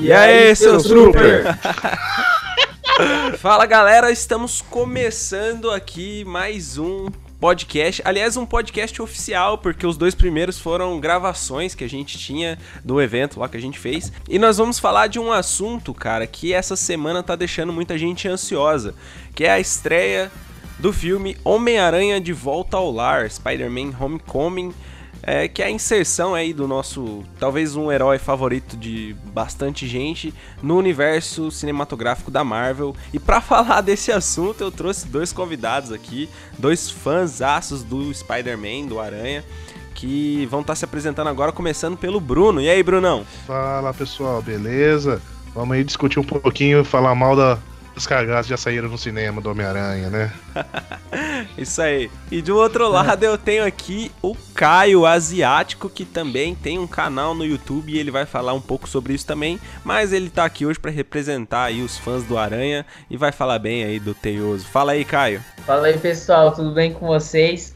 E aí, seus trooper? Fala galera, estamos começando aqui mais um podcast. Aliás, um podcast oficial, porque os dois primeiros foram gravações que a gente tinha do evento lá que a gente fez. E nós vamos falar de um assunto, cara, que essa semana tá deixando muita gente ansiosa, que é a estreia do filme Homem-Aranha de Volta ao Lar, Spider-Man Homecoming é, que é a inserção aí do nosso, talvez um herói favorito de bastante gente no universo cinematográfico da Marvel. E para falar desse assunto, eu trouxe dois convidados aqui, dois fãs aços do Spider-Man, do Aranha, que vão estar tá se apresentando agora, começando pelo Bruno. E aí, Brunão? Fala pessoal, beleza? Vamos aí discutir um pouquinho, falar mal da, os cagaços já saíram no cinema do Homem-Aranha, né? Isso aí. E do outro lado eu tenho aqui o Caio Asiático, que também tem um canal no YouTube e ele vai falar um pouco sobre isso também. Mas ele tá aqui hoje para representar aí os fãs do Aranha e vai falar bem aí do Teioso. Fala aí, Caio. Fala aí, pessoal, tudo bem com vocês?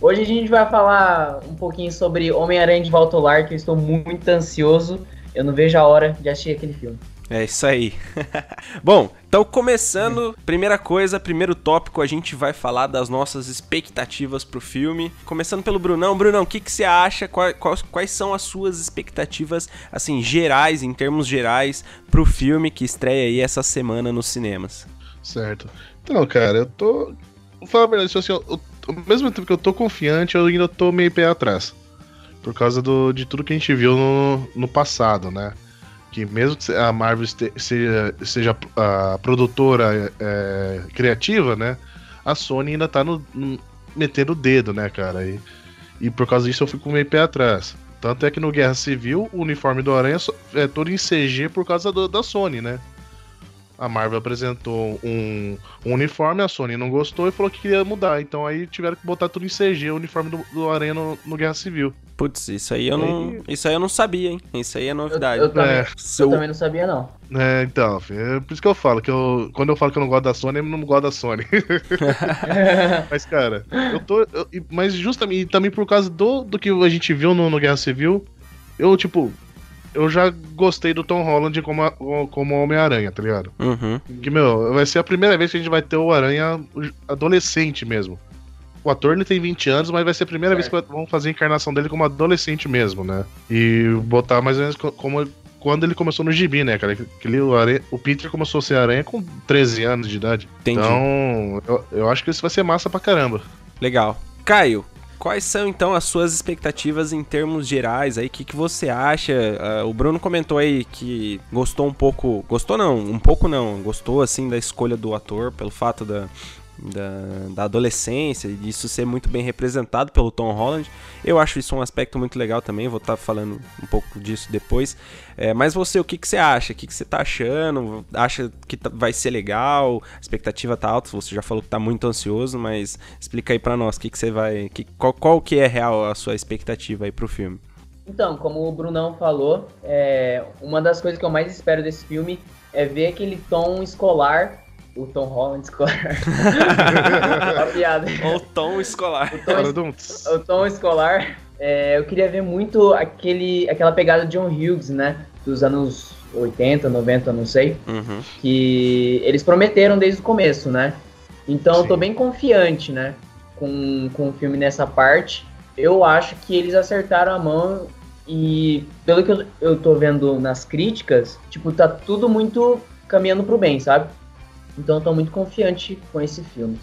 Hoje a gente vai falar um pouquinho sobre Homem-Aranha de Volta ao Lar, que eu estou muito ansioso. Eu não vejo a hora de assistir aquele filme. É isso aí. Bom, então começando, primeira coisa, primeiro tópico, a gente vai falar das nossas expectativas pro filme. Começando pelo Brunão. Brunão, o que, que você acha? Quais, quais, são as suas expectativas, assim, gerais, em termos gerais, pro filme que estreia aí essa semana nos cinemas? Certo. Então, cara, eu tô. Vou falar a verdade, assim, eu, eu, ao mesmo tempo que eu tô confiante, eu ainda tô meio pé atrás. Por causa do, de tudo que a gente viu no, no passado, né? Que mesmo que a Marvel seja, seja a produtora é, criativa, né? A Sony ainda tá no, no, metendo o dedo, né, cara? E, e por causa disso eu fico meio pé atrás. Tanto é que no Guerra Civil, o uniforme do Aranha é todo em CG por causa do, da Sony, né? A Marvel apresentou um, um, uniforme, a Sony não gostou e falou que queria mudar. Então aí tiveram que botar tudo em CG, o uniforme do, do Aranha no, no Guerra Civil. Putz, isso aí eu não. Isso aí eu não sabia, hein? Isso aí é novidade. Eu, eu, também, é. eu também, não sabia, não. É, então, é por isso que eu falo, que eu. Quando eu falo que eu não gosto da Sony, eu não gosto da Sony. mas, cara, eu tô. Eu, mas justamente também por causa do, do que a gente viu no, no Guerra Civil, eu, tipo, eu já gostei do Tom Holland como, como Homem-Aranha, tá ligado? Uhum. Que, meu, vai ser a primeira vez que a gente vai ter o Aranha adolescente mesmo. O ator ele tem 20 anos, mas vai ser a primeira vez que vão fazer a encarnação dele como adolescente mesmo, né? E botar mais ou menos como quando ele começou no gibi, né, cara? Aquele, o, aranha, o Peter começou a ser aranha com 13 anos de idade. Entendi. Então, eu, eu acho que isso vai ser massa pra caramba. Legal. Caio, quais são então as suas expectativas em termos gerais aí? O que, que você acha? Uh, o Bruno comentou aí que gostou um pouco. Gostou não, um pouco não. Gostou assim da escolha do ator, pelo fato da, da, da adolescência e disso ser muito bem representado pelo Tom Holland. Eu acho isso um aspecto muito legal também, vou estar tá falando um pouco disso depois. É, mas você, o que, que você acha? O que, que você está achando? Acha que tá, vai ser legal? A expectativa tá alta, você já falou que está muito ansioso, mas explica aí para nós, que, que você vai. Que, qual, qual que é real a sua expectativa aí pro filme? Então, como o Brunão falou, é, uma das coisas que eu mais espero desse filme é ver aquele tom escolar o Tom Holland escolar. a piada. O tom escolar. O tom, es... o tom escolar. É, eu queria ver muito aquele, aquela pegada de John Hughes, né? Dos anos 80, 90, não sei. Uhum. Que eles prometeram desde o começo, né? Então Sim. eu tô bem confiante, né? Com, com o filme nessa parte. Eu acho que eles acertaram a mão e pelo que eu, eu tô vendo nas críticas, tipo, tá tudo muito caminhando pro bem, sabe? Então tô muito confiante com esse filme.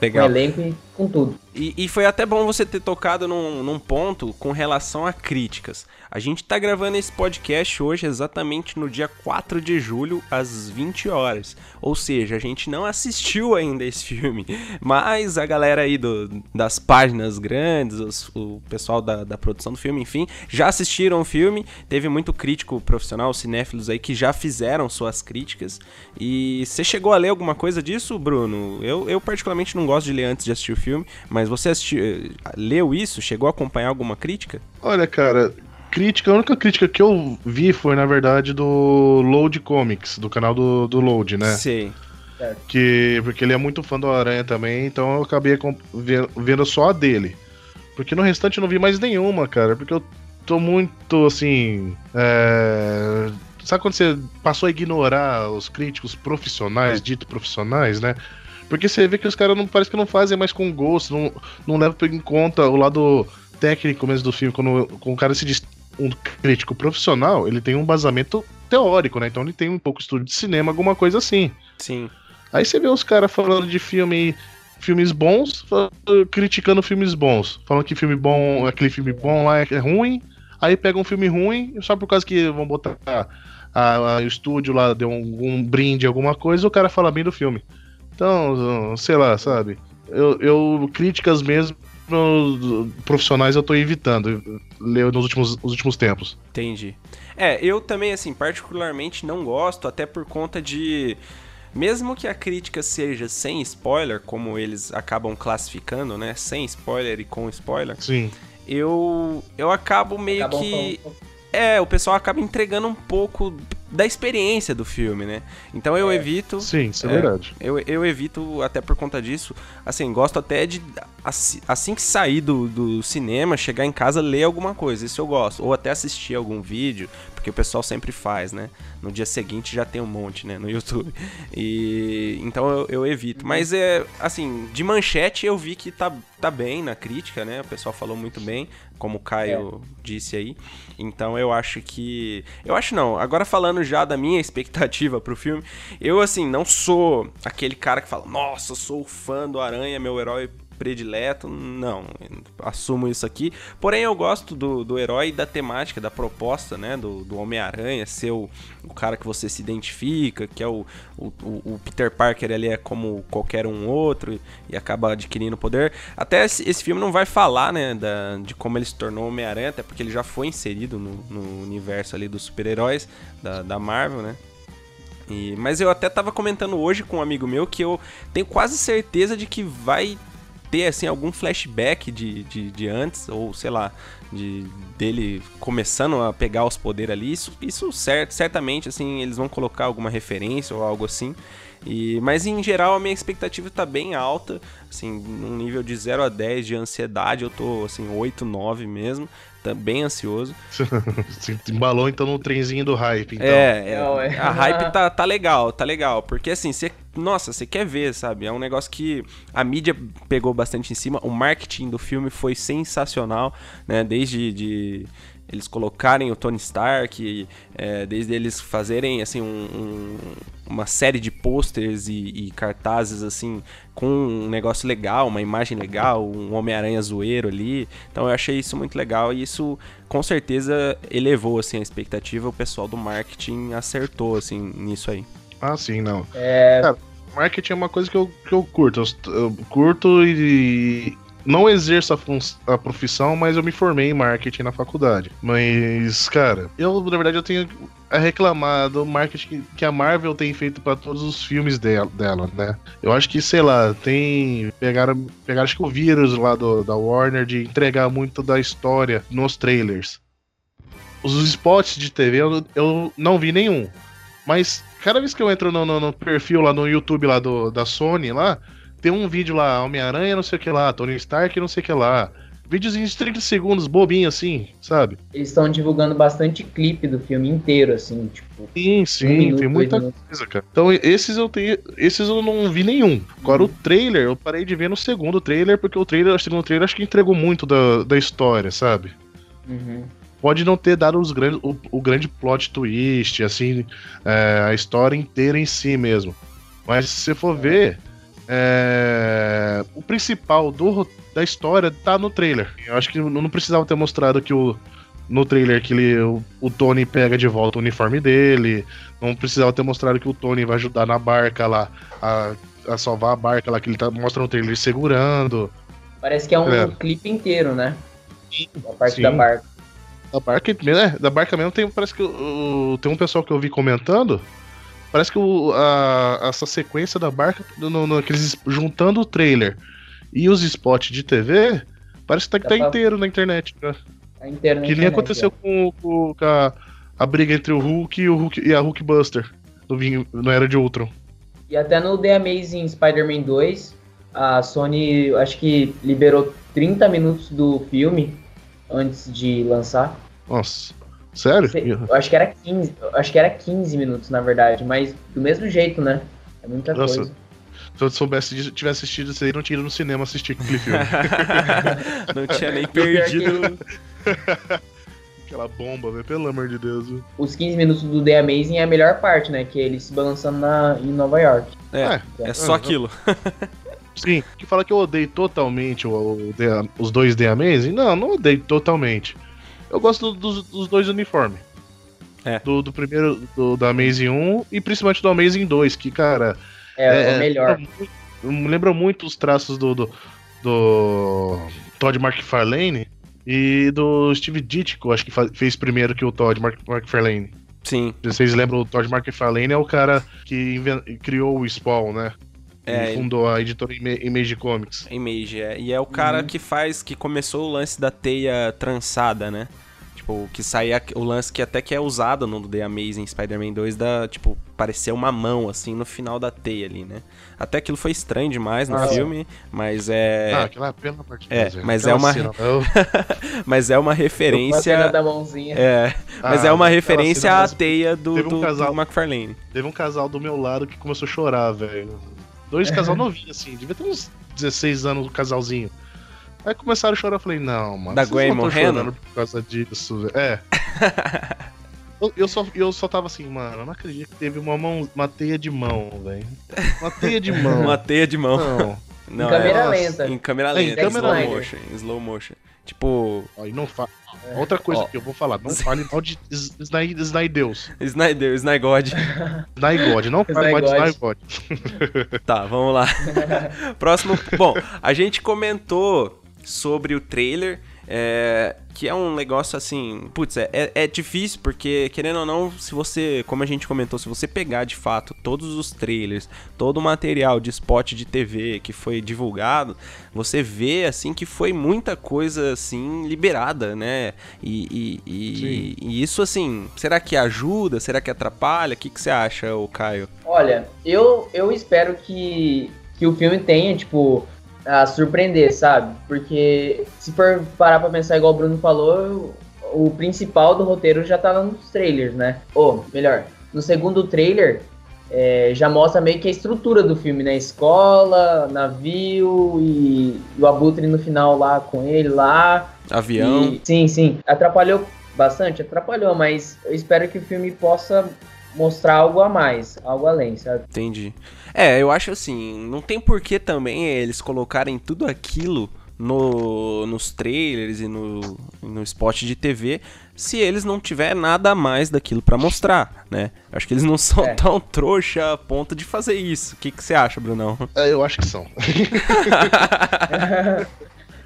Legal. Com o elenco e com tudo. E, e, foi até bom você ter tocado num, num, ponto com relação a críticas. A gente tá gravando esse podcast hoje exatamente no dia 4 de julho, às 20 horas. Ou seja, a gente não assistiu ainda esse filme. Mas a galera aí do, das páginas grandes, os, o pessoal da, da produção do filme, enfim, já assistiram o filme. Teve muito crítico profissional, cinéfilos aí que já fizeram suas críticas. E você chegou a ler alguma coisa disso, Bruno? Eu, eu particularmente não gosto de ler antes de assistir o filme, mas mas você assistiu, leu isso? Chegou a acompanhar alguma crítica? Olha, cara, crítica, a única crítica que eu vi foi, na verdade, do Load Comics, do canal do, do Load, né? Sim. Que, porque ele é muito fã do Aranha também, então eu acabei vendo só a dele. Porque no restante eu não vi mais nenhuma, cara. Porque eu tô muito, assim. É, sabe quando você passou a ignorar os críticos profissionais, dito profissionais, né? Porque você vê que os caras não parece que não fazem mais com gosto, não, não levam em conta o lado técnico mesmo do filme. Quando, quando o cara se diz um crítico profissional, ele tem um basamento teórico, né? Então ele tem um pouco de estudo de cinema, alguma coisa assim. Sim. Aí você vê os caras falando de filme, filmes bons, criticando filmes bons, falando que filme bom, aquele filme bom lá é ruim. Aí pega um filme ruim, só por causa que vão botar a, a, o estúdio lá deu um, um brinde, alguma coisa, o cara fala bem do filme. Então, sei lá, sabe? Eu, eu críticas mesmo profissionais eu tô evitando ler nos últimos, nos últimos tempos. Entendi. É, eu também, assim, particularmente não gosto, até por conta de. Mesmo que a crítica seja sem spoiler, como eles acabam classificando, né? Sem spoiler e com spoiler. Sim. Eu, eu acabo meio Acabam que. Falando. É, o pessoal acaba entregando um pouco da experiência do filme, né? Então eu é. evito. Sim, isso é, é, verdade. Eu, eu evito, até por conta disso, assim, gosto até de, assim que sair do, do cinema, chegar em casa, ler alguma coisa. Isso eu gosto. Ou até assistir algum vídeo, porque o pessoal sempre faz, né? No dia seguinte já tem um monte, né? No YouTube. E então eu, eu evito. Mas é assim, de manchete eu vi que tá, tá bem na crítica, né? O pessoal falou muito bem, como o Caio é. disse aí. Então eu acho que. Eu acho não. Agora falando já da minha expectativa pro filme, eu assim, não sou aquele cara que fala, nossa, sou fã do Aranha, meu herói predileto, não, assumo isso aqui. Porém, eu gosto do, do herói e da temática, da proposta, né, do, do Homem-Aranha, ser o, o cara que você se identifica, que é o, o, o, Peter Parker, ele é como qualquer um outro e acaba adquirindo poder. Até esse, esse filme não vai falar, né, da, de como ele se tornou Homem-Aranha, até porque ele já foi inserido no, no universo ali dos super-heróis da, da Marvel, né. E, mas eu até tava comentando hoje com um amigo meu que eu tenho quase certeza de que vai ter assim algum flashback de, de, de, antes, ou sei lá, de dele começando a pegar os poderes ali, isso, isso cert, certamente assim, eles vão colocar alguma referência ou algo assim. E, mas em geral a minha expectativa tá bem alta, assim, num nível de 0 a 10 de ansiedade, eu tô assim 8, 9 mesmo tá bem ansioso. Embalou então no trenzinho do hype, então. É, é, a hype tá, tá legal, tá legal. Porque assim, você. Nossa, você quer ver, sabe? É um negócio que a mídia pegou bastante em cima. O marketing do filme foi sensacional, né? Desde de, eles colocarem o Tony Stark, é, desde eles fazerem assim um, um, uma série de posters e, e, cartazes assim com um negócio legal, uma imagem legal, um Homem-Aranha zoeiro ali. Então eu achei isso muito legal e isso com certeza elevou assim a expectativa. O pessoal do marketing acertou assim nisso aí. Ah, sim, não. É... Cara, marketing é uma coisa que eu, que eu curto. Eu, eu curto e, não exerço a, a, profissão, mas eu me formei em marketing na faculdade. Mas, cara, eu, na verdade, eu tenho a reclamar do marketing que a Marvel tem feito para todos os filmes dela, dela, né? Eu acho que, sei lá, tem. Pegaram, pegaram acho que o vírus lá do, da Warner de entregar muito da história nos trailers. Os spots de TV eu, eu não vi nenhum. Mas cada vez que eu entro no, no, no perfil lá no YouTube lá do, da Sony lá, tem um vídeo lá, Homem-Aranha, não sei o que lá, Tony Stark, não sei o que lá. Videozinhos de 30 segundos, bobinho assim, sabe? Eles estão divulgando bastante clipe do filme inteiro, assim, tipo. Sim, sim, um minuto, tem muita coisa, cara. Então, esses eu tenho. Esses eu não vi nenhum. Agora, uhum. o trailer, eu parei de ver no segundo trailer, porque o trailer, o segundo trailer, acho que entregou muito da, da história, sabe? Uhum pode não ter dado os grandes, o, o grande plot twist, assim, é, a história inteira em si mesmo. Mas se você for ver, é... O principal do, da história tá no trailer. Eu acho que não precisava ter mostrado que o, no trailer que ele, o, o, Tony pega de volta o uniforme dele. Não precisava ter mostrado que o Tony vai ajudar na barca lá, a, a salvar a barca lá, que ele tá, mostra no trailer segurando. Parece que é um é. clipe inteiro, né? Sim, a parte Sim. da barca. Da barca, é, da barca mesmo tem, parece que o, tem um pessoal que eu vi comentando Parece que o, a, essa sequência da barca, no, no, aqueles, juntando o trailer e os spots de TV, parece que tá, tá inteiro na internet. Né? Tá inteiro na que nem aconteceu com, com, com a, a, briga entre o Hulk e, o Hulk, e a Hulkbuster no, no Era de Ultron. E até no The Amazing Spider-Man 2, a Sony acho que liberou 30 minutos do filme antes de lançar. Nossa. Sério? Eu acho que era 15, acho que era 15 minutos, na verdade, mas do mesmo jeito, né? É muita Nossa, coisa. Se eu soubesse disso, tivesse assistido isso aí, não tinha ido no cinema assistir aquele filme. não tinha nem perdido. Aquela bomba, velho, pelo amor de Deus. Viu? Os 15 minutos do The Amazing é a melhor parte, né? Que é ele se balançando na, em Nova York. É, é, é só aquilo. Sim, que fala que eu odeio totalmente o, o The, os dois The Amazing. Não, não odeio totalmente. Eu gosto do, dos, dos dois uniformes. É. Do, do primeiro, do, do Amazing 1 e principalmente do Amazing 2, que, cara. É, é, é o melhor. Me lembra muito os traços do, do, do Todd McFarlane e do Steve Ditko, acho que fez primeiro que o Todd McFarlane. Sim. Vocês lembram, o Todd McFarlane é o cara que criou o Spawn, né? É, ele fundou a editora Image Comics. Image, é. E é o cara uhum. que faz, que começou o lance da teia trançada, né? Tipo, que saía o lance que até que é usado no The Amazing Spider-Man 2 da, tipo, parecer uma mão, assim, no final da teia ali, né? Até aquilo foi estranho demais no ah, filme, é. mas é... Ah, aquela é pena parte É, mas é uma... mas é uma referência... da mãozinha. É, mas ah, é uma referência à teia do, um do, casal, do McFarlane. Teve um casal do meu lado que começou a chorar, velho. Dois casal novinho, assim, devia ter uns 16 anos o casalzinho. Aí começaram a chorar, eu falei, não, mano. Da Gwen morrendo? por causa disso, É. eu, eu, só, eu só tava assim, mano, eu não acredito que teve uma, mão, uma teia de mão, velho. Uma teia de mão. uma teia de mão. Não. Não, em câmera é, lenta. Em câmera lenta, em, câmera slow motion. Em slow motion. Tipo. Ó, não fa... É. Outra coisa Ó. que eu vou falar, não fale mal de Snydeus. Snyder, Snygod. Snygod, não fale mal de Snygod. tá, vamos lá. Próximo. Bom, a gente comentou sobre o trailer. É, que é um negócio assim, putz, é, é, é, difícil porque, querendo ou não, se você, como a gente comentou, se você pegar de fato todos os trailers, todo o material de spot de TV que foi divulgado, você vê assim que foi muita coisa assim liberada, né? E, e, e, e isso assim, será que ajuda? Será que atrapalha? O que, que você acha, o Caio? Olha, eu, eu espero que, que o filme tenha, tipo, a surpreender, sabe? Porque se for parar pra pensar igual o Bruno falou, o principal do roteiro já tá nos trailers, né? Ou, melhor, no segundo trailer é, já mostra meio que a estrutura do filme, né? Escola, navio e, o Abutre no final lá com ele lá. Avião. E, sim, sim. Atrapalhou bastante? Atrapalhou, mas eu espero que o filme possa mostrar algo a mais, algo além, sabe? Entendi. É, eu acho assim, não tem porquê também eles colocarem tudo aquilo no, nos trailers e no, no spot de TV se eles não tiver nada a mais daquilo para mostrar, né? Acho que eles não são é. tão trouxa a ponto de fazer isso. O que, que você acha, Brunão? É, eu acho que são.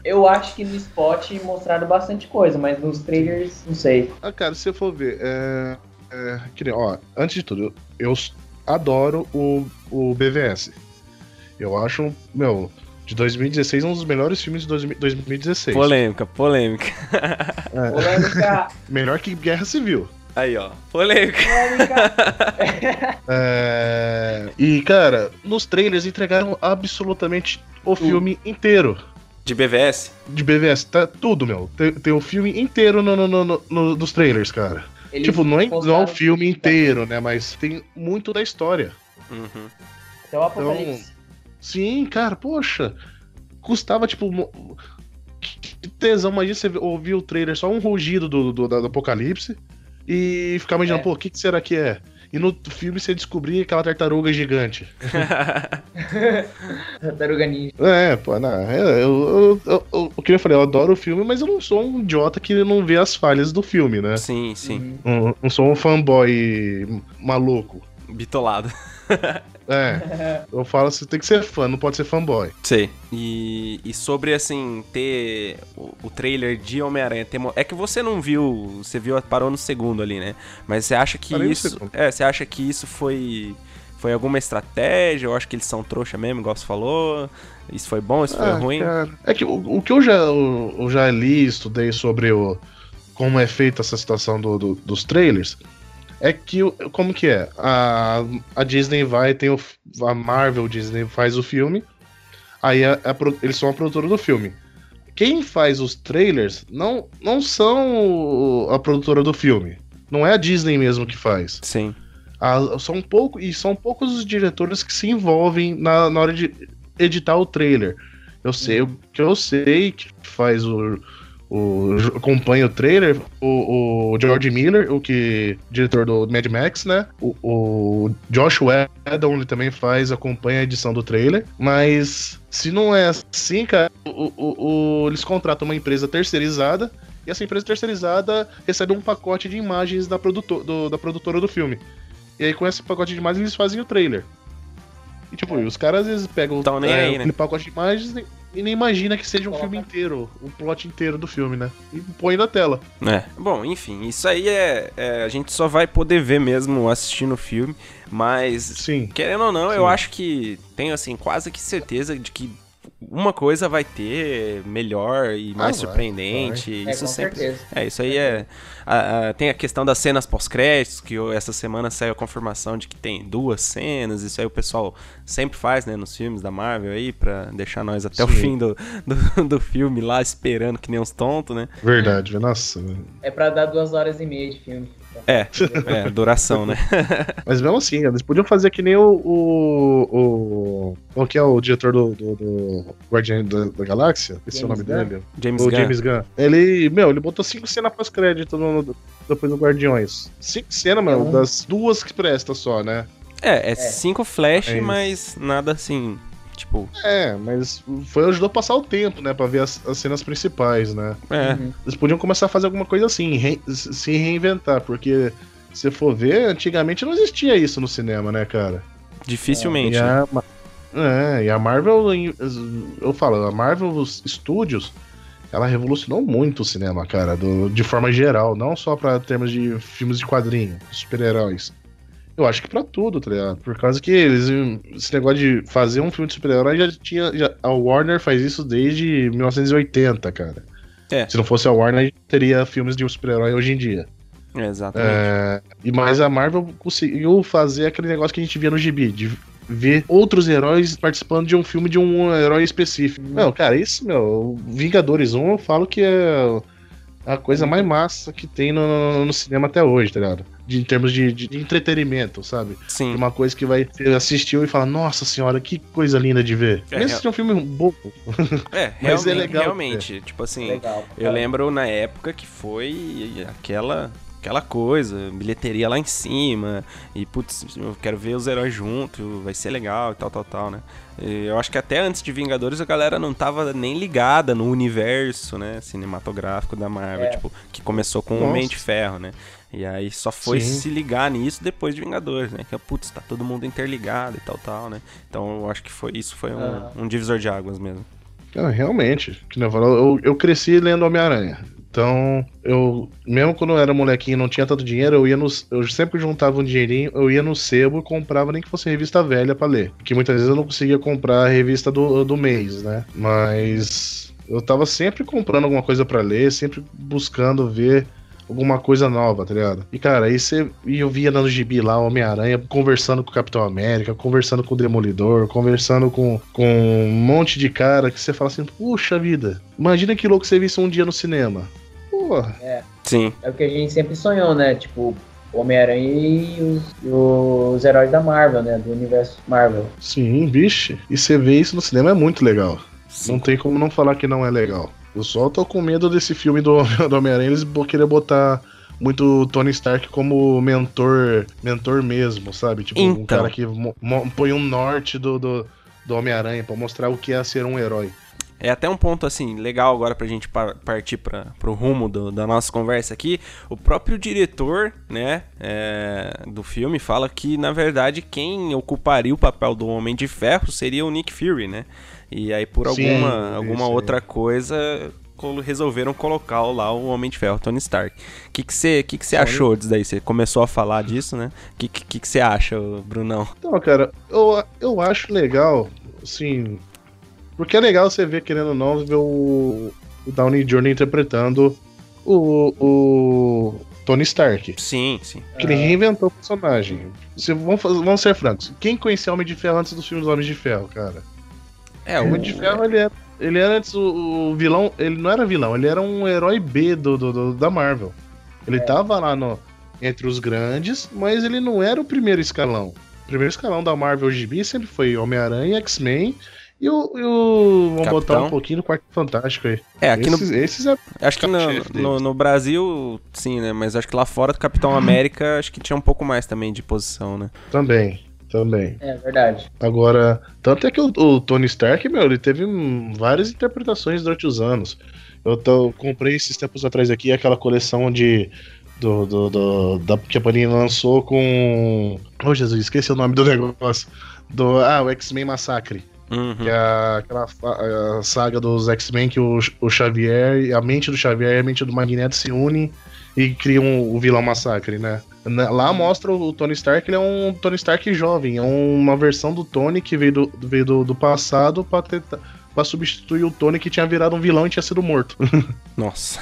eu acho que no spot mostraram bastante coisa, mas nos trailers, não sei. Ah, cara, se você for ver, é, é, que, ó, antes de tudo, eu adoro o, o BVS. Eu acho, meu, de 2016 um dos melhores filmes de 2016. Polêmica, polêmica. É. Polêmica. Melhor que Guerra Civil. Aí, ó. Polêmica. polêmica. é... E, cara, nos trailers entregaram absolutamente o filme inteiro. De BVS? De BVS, tá tudo, meu. Tem, tem o filme inteiro no, no, no, no, nos trailers, cara. Eles tipo, não é, não é o filme inteiro, né? Mas tem muito da história. Uhum. Até o Apocalipse. Então, sim, cara, poxa. Custava, tipo. Que tesão, imagina você ouvir o trailer, só um rugido do, do, do Apocalipse e ficar imaginando, é. pô, o que, que será que é? E no filme você descobrir aquela tartaruga gigante. tartaruga ninja. É, pô, não. Eu, eu, eu, o que eu falei, eu adoro o filme, mas eu não sou um idiota que não vê as falhas do filme, né? Sim, sim. Não, não sou um fanboy maluco. Bitolado. É. Eu falo assim, tem que ser fã, não pode ser fanboy. Sei. E, e sobre, assim, ter o, o trailer de Homem-Aranha. É que você não viu. Você viu, parou no segundo ali, né? Mas você acha que Parei isso. É, você acha que isso foi. Foi alguma estratégia? Eu acho que eles são trouxa mesmo, igual você falou. Isso foi bom, isso foi ah, ruim? Cara, é que o, o, que eu já, eu já li, estudei sobre o, como é feita essa situação do, do, dos trailers é que como que é? A, a Disney vai, tem o, a Marvel Disney faz o filme, aí a, a, eles são a produtora do filme. quem faz os trailers não, não são a produtora do filme. Não é a Disney mesmo que faz. Sim. Ah, são pouco, e são poucos os diretores que se envolvem na, na hora de editar o trailer. Eu sei, o que eu sei que faz o, o acompanha o trailer, o, o, George Miller, o que diretor do Mad Max, né? O, o Josh Whedon ele também faz acompanha a edição do trailer, mas se não é assim, cara, o, o, eles contratam uma empresa terceirizada e essa empresa terceirizada recebe um pacote de imagens da, produtor, do, da produtora do filme. E aí com esse pacote de imagens eles fazem o trailer. E tipo, os caras às vezes pegam Tão nem é, aí, né? aquele pacote de imagens e nem imagina que seja um filme inteiro, um plot inteiro do filme, né? E põe na tela. É. Bom, enfim, isso aí é, é, A gente só vai poder ver mesmo assistindo o filme, mas. Sim. Querendo ou não, Sim. eu acho que tenho, assim, quase que certeza de que uma coisa vai ter melhor e mais vai, surpreendente. É, Isso com sempre. certeza. É, isso aí é. a- a- tem a questão das cenas pós-créditos, que eu- essa semana saiu a confirmação de que tem duas cenas. Isso aí o pessoal sempre faz, né, nos filmes da Marvel aí, pra deixar nós até o Sim. fim do, do, do filme lá esperando que nem uns tontos, né? Verdade, nossa. É pra dar duas horas e meia de filme. É, é, duração, né? Mas mesmo assim, eles podiam fazer que nem o. O. o qual que é o diretor do, do, do Guardião da, da Galáxia? Esse é o nome James Gunn? dele? James o Gunn. James Gunn. Ele, meu, ele botou cinco cenas pós-crédito no, no- depois do Guardiões. Cinco cenas, mano, Uhum. das duas que presta só, né? É, é cinco flash, É mas nada assim, tipo, É, mas foi ajudou a passar o tempo, né? Pra ver as, as cenas principais, né? é, Uhum. Eles podiam começar a fazer alguma coisa assim, re- se reinventar, porque se for ver, antigamente não existia isso no cinema, né, cara? dificilmente. E né? a, Ma- é, e a Marvel, eu falo, a Marvel Studios, ela revolucionou muito o cinema, cara, do- de forma geral, não só pra termos de filmes de quadrinho, super-heróis. Eu acho que pra tudo, tá ligado? Por causa que eles, esse negócio de fazer um filme de super-herói já tinha. já- a Warner faz isso desde 1980, cara. É. Se não fosse a Warner, a gente teria filmes de super-herói hoje em dia. É, exatamente. É, e mais a Marvel conseguiu fazer aquele negócio que a gente via no gibi, de ver outros heróis participando de um filme de um herói específico. Não, cara, isso, meu, Vingadores 1 eu falo que é a coisa mais massa que tem no, no cinema até hoje, tá ligado? De, em termos de, de- de entretenimento, sabe? Sim. Uma coisa que vai você assistiu e fala, nossa senhora, que coisa linda de ver. É, Mesmo se é um filme bobo. É, Mas realmente, é legal, realmente. Tipo assim, Legal. eu lembro na época que foi aquela aquela coisa, bilheteria lá em cima, e putz, eu quero ver os heróis junto, vai ser legal e tal, tal, tal, né? E eu acho que até antes de Vingadores a galera não tava nem ligada no universo, né, cinematográfico da Marvel, É. tipo, que começou com o. Homem de Ferro, né? E aí só foi Sim. se ligar nisso depois de Vingadores, né? Que putz, tá todo mundo interligado e tal, tal, né? Então eu acho que foi isso foi um, Ah. um divisor de águas mesmo. Ah, realmente. Que eu, eu, eu cresci lendo Homem-Aranha. Então, eu, mesmo quando eu era molequinho e não tinha tanto dinheiro, eu ia nos, eu sempre juntava um dinheirinho, eu ia no sebo e comprava nem que fosse revista velha pra ler. Porque muitas vezes eu não conseguia comprar a revista do, do mês, né? Mas eu tava sempre comprando alguma coisa pra ler, sempre buscando ver alguma coisa nova, tá ligado? E cara, aí você e eu via no gibi lá o Homem-Aranha conversando com o Capitão América, conversando com o Demolidor, conversando com, com um monte de cara que você fala assim, puxa vida, imagina que louco você visse um dia no cinema. Porra, Sim. É o que a gente sempre sonhou, né? Tipo, o Homem-Aranha e os, e os heróis da Marvel, né? Do universo Marvel. sim, vixe. E você vê isso no cinema é muito legal. Sim. Não tem como não falar que não é legal. Eu só tô com medo desse filme do, do Homem-Aranha, eles querer botar muito Tony Stark como mentor, mentor mesmo, sabe? Tipo, um Então. cara que põe um norte do, do, do Homem-Aranha pra mostrar o que é ser um herói. É até um ponto assim legal agora pra gente par- partir para pro rumo do- da nossa conversa aqui. O próprio diretor, né, é, do filme fala que na verdade quem ocuparia o papel do Homem de Ferro seria o Nick Fury, né? E aí por Sim, alguma alguma isso outra coisa resolveram colocar lá o Homem de Ferro, Tony Stark. O que que você que que você achou disso daí? Você começou a falar disso, né? O que que que que você acha, Brunão? Então, cara, eu, eu acho legal, assim. Porque é legal você ver, querendo ou não, ver o, o Downey Jr. interpretando o, o Tony Stark. Sim, sim. Que ele reinventou o personagem. Se, vamos, fazer- vamos ser francos. Quem conhecia Homem de Ferro antes dos filmes do Homem de Ferro, cara? É, O Homem de Ferro, ele era ele era antes o, o, vilão. Ele não era vilão, ele era um herói B do, do, do da Marvel. Ele é. tava lá no, entre os grandes, mas ele não era o primeiro escalão. O primeiro escalão da Marvel GB sempre foi Homem-Aranha, X-Men e o, e o. Vamos Capitão. botar um pouquinho no Quarto Fantástico aí. É, aqui esses, no. Esses é acho que no, no, no, Brasil, sim, né? Mas acho que lá fora do Capitão América, acho que tinha um pouco mais também de posição, né? Também, também. É verdade. Agora, tanto é que o, o Tony Stark, meu, ele teve várias interpretações durante os anos. Eu tô, comprei esses tempos atrás aqui aquela coleção de. Do, do, do, da, que a Panini lançou com. Oh, Jesus, esqueci o nome do negócio. Do, ah, o X-Men Massacre. Uhum. Que é aquela a saga dos X-Men que o, o Xavier, a mente do Xavier e a mente do Magneto se unem e criam o vilão massacre, né? Lá mostra o Tony Stark, ele é um Tony Stark jovem, é uma versão do Tony que veio do, veio do, do passado pra tentar pra substituir o Tony que tinha virado um vilão e tinha sido morto. Nossa.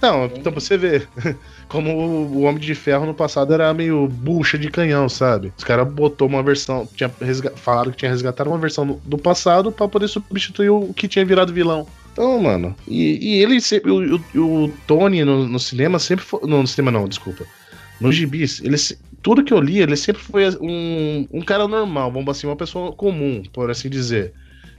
Não, então você vê como o Homem de Ferro no passado era meio bucha de canhão, sabe? Os caras botou uma versão, tinha falaram que tinha resgatado uma versão do passado para poder substituir o que tinha virado vilão. Então, mano, e, e ele sempre, o, o, o Tony no, no, cinema sempre foi, no cinema não, desculpa. Nos gibis, ele, tudo que eu li, ele sempre foi um, um cara normal, vamos assim, uma pessoa comum, por assim dizer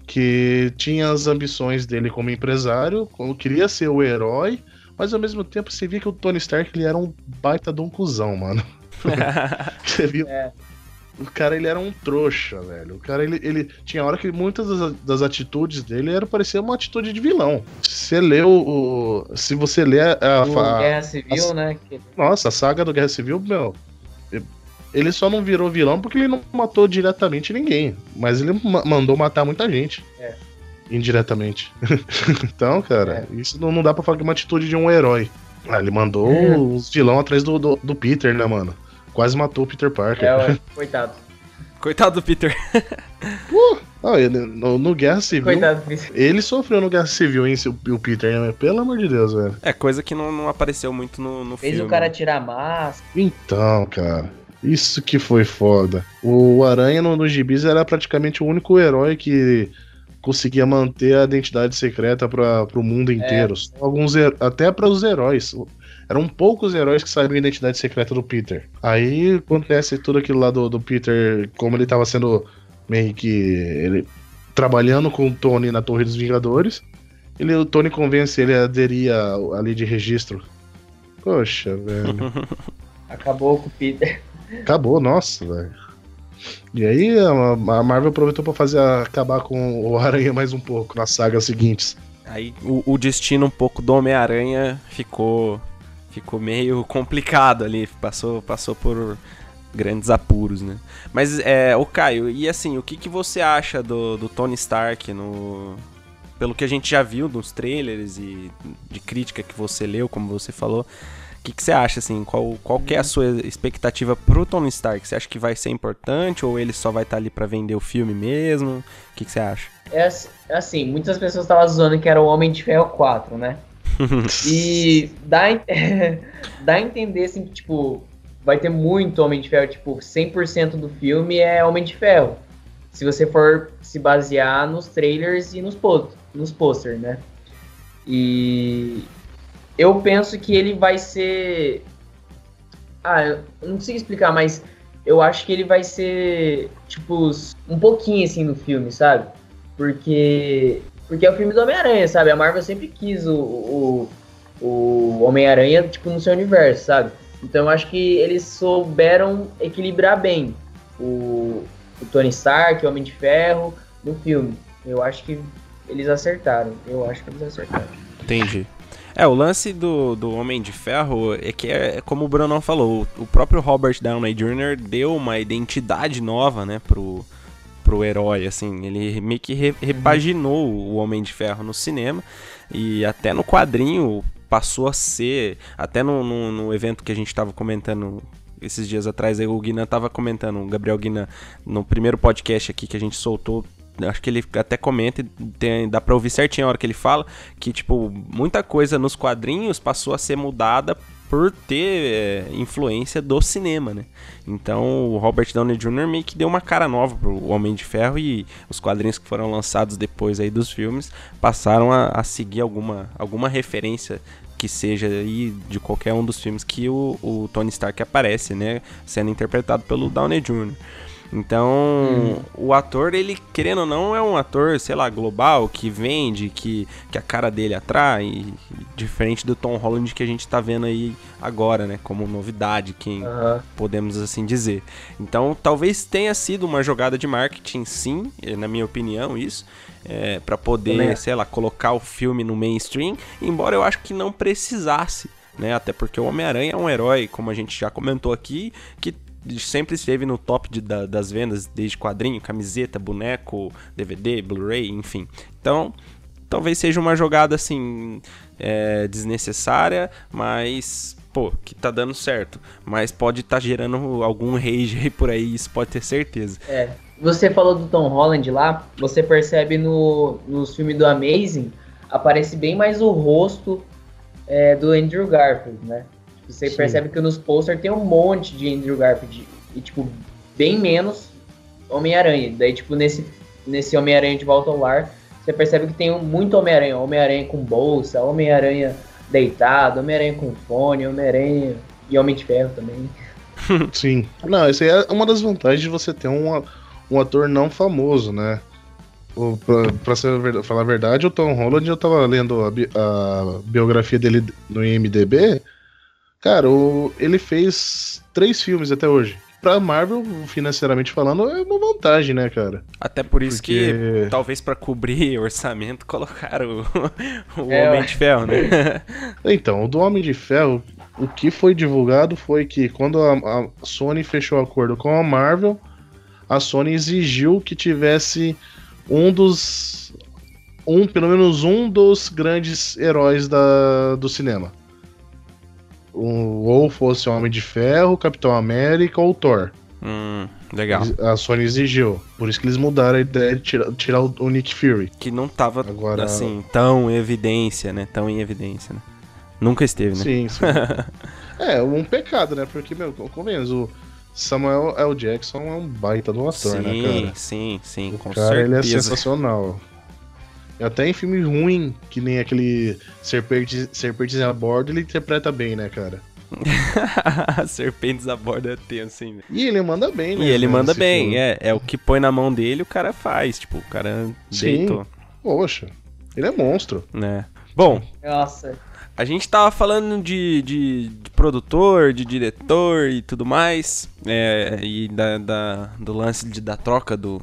que tinha as ambições dele como empresário, como queria ser o herói, mas ao mesmo tempo você via que o Tony Stark ele era um baita de um cuzão, mano. você viu? É. O cara ele era um trouxa, velho. O cara ele, ele tinha hora que muitas das, das atitudes dele era parecer uma atitude de vilão. Se você lê o, o se você lê a, a, Guerra Civil, a, né? Nossa, a saga do Guerra Civil, meu, ele só não virou vilão porque ele não matou diretamente ninguém. Mas ele ma mandou matar muita gente. É. Indiretamente. então, cara, é. isso não, não dá pra falar que é uma atitude de um herói. Ah, ele mandou é. os vilão atrás do, do, do, Peter, né, mano? Quase matou o Peter Parker. É, coitado. Coitado do Peter. Pô, não, ele, no, no, Guerra Civil. Coitado do Peter. Ele sofreu no Guerra Civil, hein, o Peter, né? Pelo amor de Deus, velho. É, coisa que não, não apareceu muito no, no Fez filme. Fez o cara tirar máscara. Então, cara. Isso que foi foda. O Aranha no, no Gibis era praticamente o único herói que conseguia manter a identidade secreta para o mundo é. inteiro. É. Alguns até para os heróis. Eram poucos heróis que sabiam a identidade secreta do Peter. Aí acontece tudo aquilo lá do, do Peter, como ele estava sendo meio que ele trabalhando com o Tony na Torre dos Vingadores. Ele, o Tony convence ele a aderir ali de registro. Poxa, velho. Acabou com o Peter. Acabou, nossa, velho. E aí a Marvel aproveitou para fazer acabar com o Aranha mais um pouco nas sagas seguintes. Aí o, o destino um pouco do Homem-Aranha ficou ficou meio complicado ali, passou passou por grandes apuros, né? Mas é, o Caio, e assim, o que, que você acha do, do Tony Stark no pelo que a gente já viu nos trailers e de crítica que você leu, como você falou, que, que você acha, assim? Qual, qual que é a uhum. sua expectativa pro Tony Stark? Você acha que vai ser importante ou ele só vai estar tá ali para vender o filme mesmo? O que, que você acha? É assim, muitas pessoas estavam zoando que era o Homem de Ferro 4, né? e dá, dá a entender, assim, que, tipo, vai ter muito Homem de Ferro, tipo, 100% do filme é Homem de Ferro. Se você for se basear nos trailers e nos, post nos posters, né? E eu penso que ele vai ser. Ah, eu não consigo explicar, mas eu acho que ele vai ser, tipo, um pouquinho assim no filme, sabe? Porque. Porque é o filme do Homem-Aranha, sabe? A Marvel sempre quis o, o, o Homem-Aranha, tipo, no seu universo, sabe? Então eu acho que eles souberam equilibrar bem o, o Tony Stark, o Homem de Ferro, no filme. Eu acho que eles acertaram. Eu acho que eles acertaram. Entendi. É, o lance do, do Homem de Ferro é que é, como o Bruno falou, o próprio Robert Downey Jr. deu uma identidade nova, né, pro, pro herói, assim, ele meio que re, repaginou o Homem de Ferro no cinema e até no quadrinho passou a ser, até no, no, no evento que a gente estava comentando esses dias atrás, aí o Guinan tava comentando, o Gabriel Guinan, no primeiro podcast aqui que a gente soltou acho que ele até comenta, tem, dá pra ouvir certinho a hora que ele fala, que, tipo, muita coisa nos quadrinhos passou a ser mudada por ter é, influência do cinema, né? Então o Robert Downey Jr. meio que deu uma cara nova pro Homem de Ferro e os quadrinhos que foram lançados depois aí dos filmes passaram a, a seguir alguma, alguma referência que seja aí de qualquer um dos filmes que o, o Tony Stark aparece, né? Sendo interpretado pelo Downey Jr. Então, hum. o ator, ele, querendo ou não, é um ator, sei lá, global, que vende, que, que a cara dele atrai, diferente do Tom Holland que a gente tá vendo aí agora, né? Como novidade, quem podemos assim dizer. Então, talvez tenha sido uma jogada de marketing, sim, eh, na minha opinião, isso. É, para poder, sei lá, colocar o filme no mainstream, embora eu acho que não precisasse. Né? Até porque o Homem-Aranha é um herói, como a gente já comentou aqui, que sempre esteve no top de, da, das vendas, desde quadrinho, camiseta, boneco, DVD, Blu-ray, enfim. Então, talvez seja uma jogada assim é, desnecessária, mas pô, que tá dando certo. Mas pode estar tá gerando algum rage aí por aí, isso pode ter certeza. É. Você falou do Tom Holland lá, você percebe no, nos filmes do Amazing, aparece bem mais o rosto é, do Andrew Garfield, né? Você Sim. percebe que nos posters tem um monte de Andrew Garfield e, tipo, bem menos Homem-Aranha. Daí, tipo, nesse, nesse Homem-Aranha de Volta ao Lar, você percebe que tem muito Homem-Aranha. Homem-Aranha com bolsa, Homem-Aranha deitado, Homem-Aranha com fone, Homem-Aranha e Homem de Ferro também. Sim. Não, isso aí é uma das vantagens de você ter um, um ator não famoso, né? Pra, pra ser, falar a verdade, o Tom Holland, eu tava lendo a, a biografia dele no IMDB, Cara, o, ele fez três filmes até hoje. Pra Marvel, financeiramente falando, é uma vantagem, né, cara? Até por isso Porque... que, talvez para cobrir orçamento, colocaram o, o é, Homem de Ferro, né? então, o do Homem de Ferro, o que foi divulgado foi que quando a, a Sony fechou acordo com a Marvel, a Sony exigiu que tivesse um dos. Um, pelo menos um dos grandes heróis da, do cinema um, ou fosse Homem de Ferro, Capitão América ou Thor. Hum, legal. A Sony exigiu. Por isso que eles mudaram a ideia de tirar, tirar o Nick Fury. Que não tava, Agora... assim, tão em evidência, né? Tão em evidência, né? Nunca esteve, né? Sim, sim. é, um pecado, né? Porque, meu, convenhamos, o Samuel L. Jackson é um baita do ator, sim, né, cara? Sim, sim, o com cara, certeza. ele é sensacional. Até em filme ruim, que nem aquele Serpentes, Serpentes a Bordo, ele interpreta bem, né, cara? Serpentes a bordo é tenso, hein? E ele manda bem, né? E ele manda bem, filme. é. É o que põe na mão dele, o cara faz. Tipo, o cara Sim. deitou. Poxa, ele é monstro. Né? Bom. Nossa. A gente tava falando de, de, de produtor, de diretor e tudo mais. É, e da, da, do lance de, da troca do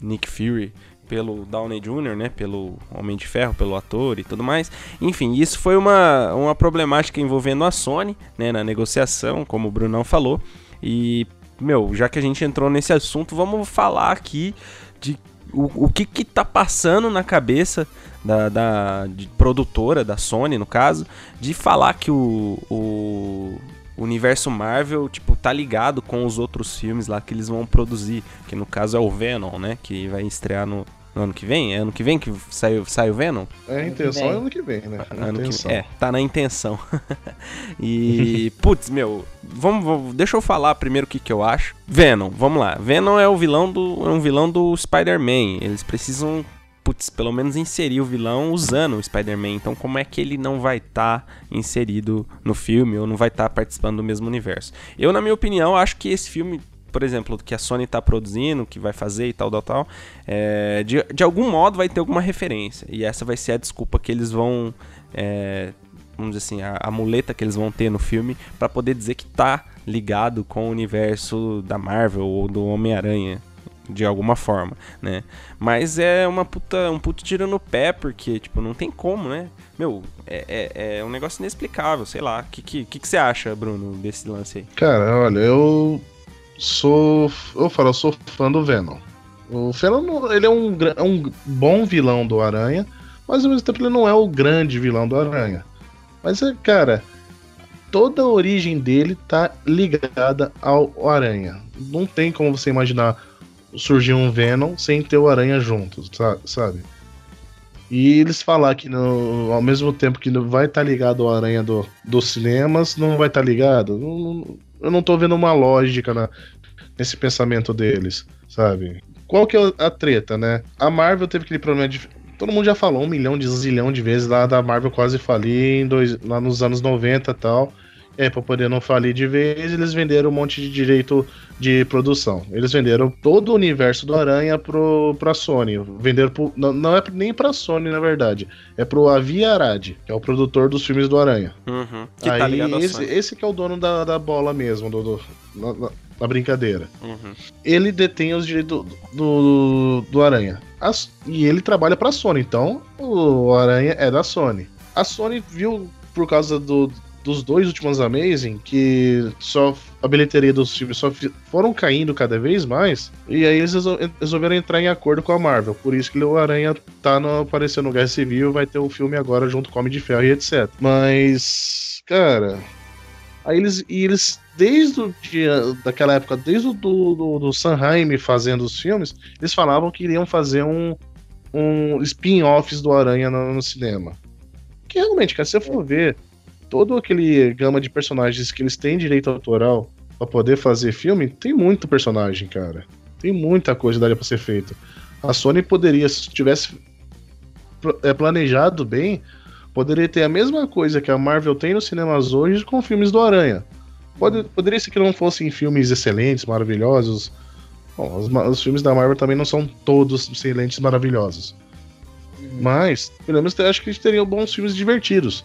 Nick Fury pelo Downey Jr., né, pelo Homem de Ferro, pelo ator e tudo mais. Enfim, isso foi uma, uma problemática envolvendo a Sony, né, na negociação, como o Brunão falou. E, meu, já que a gente entrou nesse assunto, vamos falar aqui de o, o que que tá passando na cabeça da, da produtora, da Sony, no caso, de falar que o, o universo Marvel, tipo, tá ligado com os outros filmes lá que eles vão produzir, que no caso é o Venom, né, que vai estrear no, no ano que vem? É ano que vem que sai, sai o Venom? É, a intenção é ano que vem, né? ano que, é, tá na intenção. e, putz, meu, vamos, vamos, deixa eu falar primeiro o que, que eu acho. Venom, vamos lá. Venom é o vilão do, é um vilão do Spider-Man. Eles precisam, putz, pelo menos inserir o vilão usando o Spider-Man. Então, como é que ele não vai estar tá inserido no filme ou não vai estar tá participando do mesmo universo? Eu, na minha opinião, acho que esse filme por exemplo, que a Sony está produzindo, que vai fazer e tal, tal, tal, é, de, de algum modo vai ter alguma referência. E essa vai ser a desculpa que eles vão. É, vamos dizer assim, a, a, muleta que eles vão ter no filme para poder dizer que tá ligado com o universo da Marvel ou do Homem-Aranha de alguma forma, né? Mas é uma puta, um puto tiro no pé, porque, tipo, não tem como, né? Meu, é, é, é um negócio inexplicável, sei lá. O que, que, que, que você acha, Bruno, desse lance aí? Cara, olha, eu sou. Eu falo, eu sou fã do Venom. O Venom, ele é um, é um bom vilão do Aranha, mas ao mesmo tempo ele não é o grande vilão do Aranha. Mas, é, cara, toda a origem dele tá ligada ao Aranha. Não tem como você imaginar surgir um Venom sem ter o Aranha junto, sabe? E eles falar que no, ao mesmo tempo que vai estar tá ligado ao Aranha do, dos cinemas, não vai estar tá ligado. Não, eu não tô vendo uma lógica na, nesse pensamento deles, sabe? Qual que é a treta, né? A Marvel teve aquele problema de. Todo mundo já falou um milhão de zilhão de vezes lá da Marvel quase falir em dois, lá nos anos 90 e tal. É, pra poder não falir de vez, eles venderam um monte de direito de produção. Eles venderam todo o universo do Aranha pro, pra Sony. Venderam pro, não, não é nem pra Sony, na verdade. É pro Avi Arad, que é o produtor dos filmes do Aranha. Uhum, que tá Aí, tá esse, esse que é o dono da, da bola mesmo, do, do na, na, brincadeira. Uhum. Ele detém os direitos do, do, do Aranha. As, e ele trabalha pra Sony, então o Aranha é da Sony. A Sony viu, por causa do, dos dois últimos Amazing, que só a bilheteria dos filmes só foram caindo cada vez mais, e aí eles resolveram entrar em acordo com a Marvel. Por isso que o Aranha tá no, aparecendo no Guerra Civil, vai ter o um filme agora junto com o Homem de Ferro e etc. Mas, cara, aí eles e eles desde o dia daquela época, desde o do, do, do fazendo os filmes, eles falavam que iriam fazer um um spin-offs do Aranha no, no cinema. Que realmente, cara, se você for ver, todo aquele gama de personagens que eles têm direito autoral para poder fazer filme, tem muito personagem, cara. Tem muita coisa daria para ser feita. A Sony poderia, se tivesse é, planejado bem, poderia ter a mesma coisa que a Marvel tem nos cinemas hoje com filmes do Aranha. Pode, poderia ser que não fossem filmes excelentes, maravilhosos. Bom, os, os filmes da Marvel também não são todos excelentes, maravilhosos. Uhum. Mas, pelo menos, acho que eles teriam bons filmes divertidos.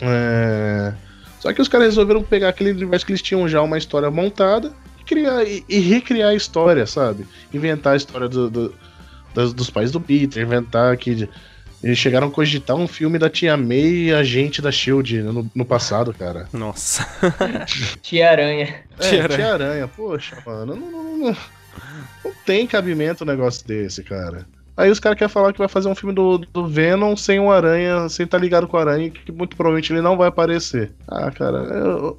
É... Só que os caras resolveram pegar aquele universo que eles tinham já uma história montada e, criar, e, e recriar a história, sabe? Inventar a história do, do, dos, dos pais do Peter, inventar que. Eles chegaram a cogitar um filme da Tia May e a gente da Shield no, no passado, cara. Nossa. Tia Aranha. É, Tia Aranha. Tia Aranha. Poxa, mano. Não, não, não, não tem cabimento um negócio desse, cara. Aí os caras querem falar que vai fazer um filme do, do Venom sem o Aranha, sem estar tá ligado com o Aranha, que muito provavelmente ele não vai aparecer. Ah, cara, eu,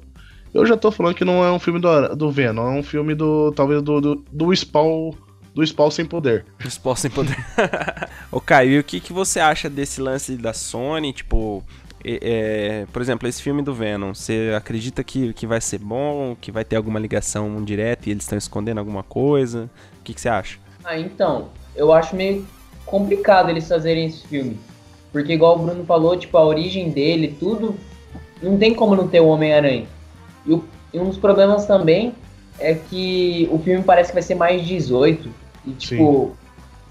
eu já tô falando que não é um filme do, do Venom, é um filme do. talvez do, do, do Spawn. Do Spawn sem poder. Do Spawn sem poder. Ô, Caio, e o que, que você acha desse lance da Sony? Tipo, é, por exemplo, esse filme do Venom, você acredita que, que vai ser bom, que vai ter alguma ligação direta e eles estão escondendo alguma coisa? O que, que você acha? Ah, então, eu acho meio complicado eles fazerem esse filme. Porque igual o Bruno falou, tipo, a origem dele, tudo, não tem como não ter o Homem-Aranha. E, e, um dos problemas também é que o filme parece que vai ser mais 18. E tipo, Sim.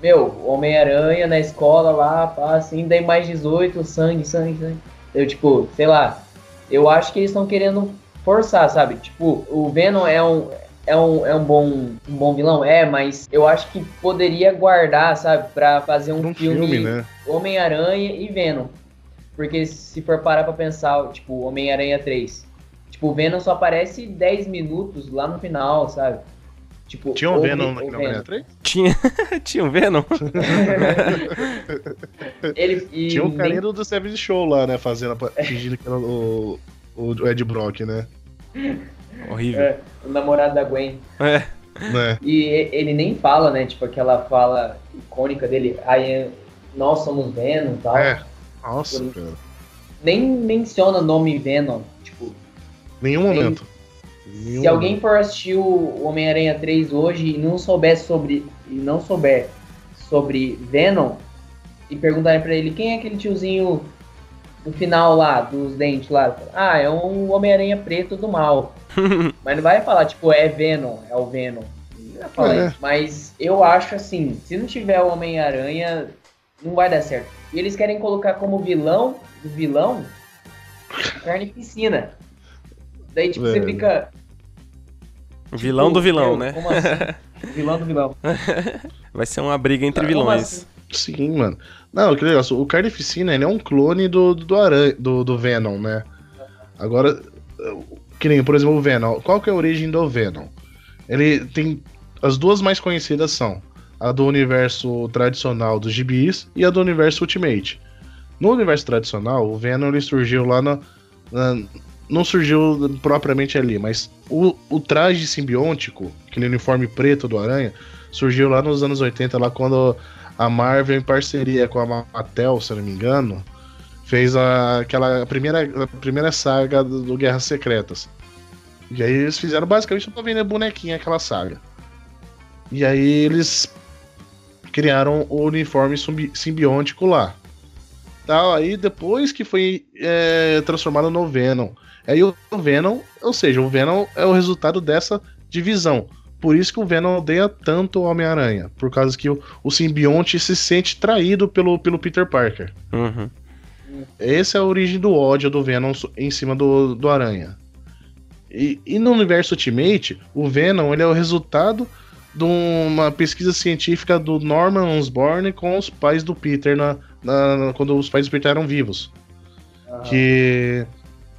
meu, Homem-Aranha na escola lá, pá, assim, daí mais 18, sangue, sangue, sangue. Eu, tipo, sei lá, eu acho que eles estão querendo forçar, sabe? Tipo, o Venom é um, é um, é um, bom, um bom vilão? É, mas eu acho que poderia guardar, sabe, pra fazer um, um filme, filme né? Homem-Aranha e Venom. Porque se for parar pra pensar, tipo, Homem-Aranha 3, tipo, o Venom só aparece 10 minutos lá no final, sabe? Tipo, Tinha um Venom na Homem-Aranha 3? Tinha, tinha um Venom. Ele, e Tinha um carinha nem... do Seven Show lá, né, fazendo, fingindo que era o, o Ed Brock, né? Horrível. É, o namorado da Gwen. É. é. E ele nem fala, né? Tipo, aquela fala icônica dele, aí nós somos Venom e tal. É. Nossa, cara. Nem menciona o nome Venom, tipo. Nenhum nem... momento. Nenhum Se alguém for assistir o Homem-Aranha 3 hoje e não souber sobre. e não souber sobre Venom, e perguntarem pra ele quem é aquele tiozinho no final lá, dos dentes lá. Ah, é um Homem-Aranha preto do mal. Mas não vai falar, tipo, é Venom, é o Venom. Não vai falar é. isso. Mas eu acho assim, se não tiver o Homem-Aranha, não vai dar certo. E eles querem colocar como vilão, o vilão, carnificina. Daí, tipo, você fica. Vilão tipo, do vilão, né? Como assim? vilão do vilão. Vai ser uma briga entre ah, vilões. Assim? Sim, mano. Não, que legal. O Carnificina, ele é um clone do, do, aranha, do, do Venom, né? Agora, que nem, por exemplo, o Venom. Qual que é a origem do Venom? Ele tem... As duas mais conhecidas são a do universo tradicional dos gibis e a do universo Ultimate. No universo tradicional, o Venom ele surgiu lá na, na não surgiu propriamente ali, mas o, o traje simbiótico, aquele uniforme preto do Aranha, surgiu lá nos anos 80, lá quando a Marvel, em parceria com a Mattel, se não me engano, fez a, aquela primeira, a primeira saga do, do Guerras Secretas. E aí eles fizeram basicamente pra vender bonequinha aquela saga. E aí eles criaram o uniforme simbiótico lá. Tal, aí depois que foi é, transformado no Venom. Aí o Venom, ou seja, o Venom é o resultado dessa divisão. Por isso que o Venom odeia tanto o Homem-Aranha. Por causa que o, o simbionte se sente traído pelo, pelo Peter Parker. Uhum. Essa é a origem do ódio do Venom em cima do, do Aranha. E, e no universo Ultimate, o Venom ele é o resultado de uma pesquisa científica do Norman Osborn com os pais do Peter na, na quando os pais do Peter eram vivos. Ah. Que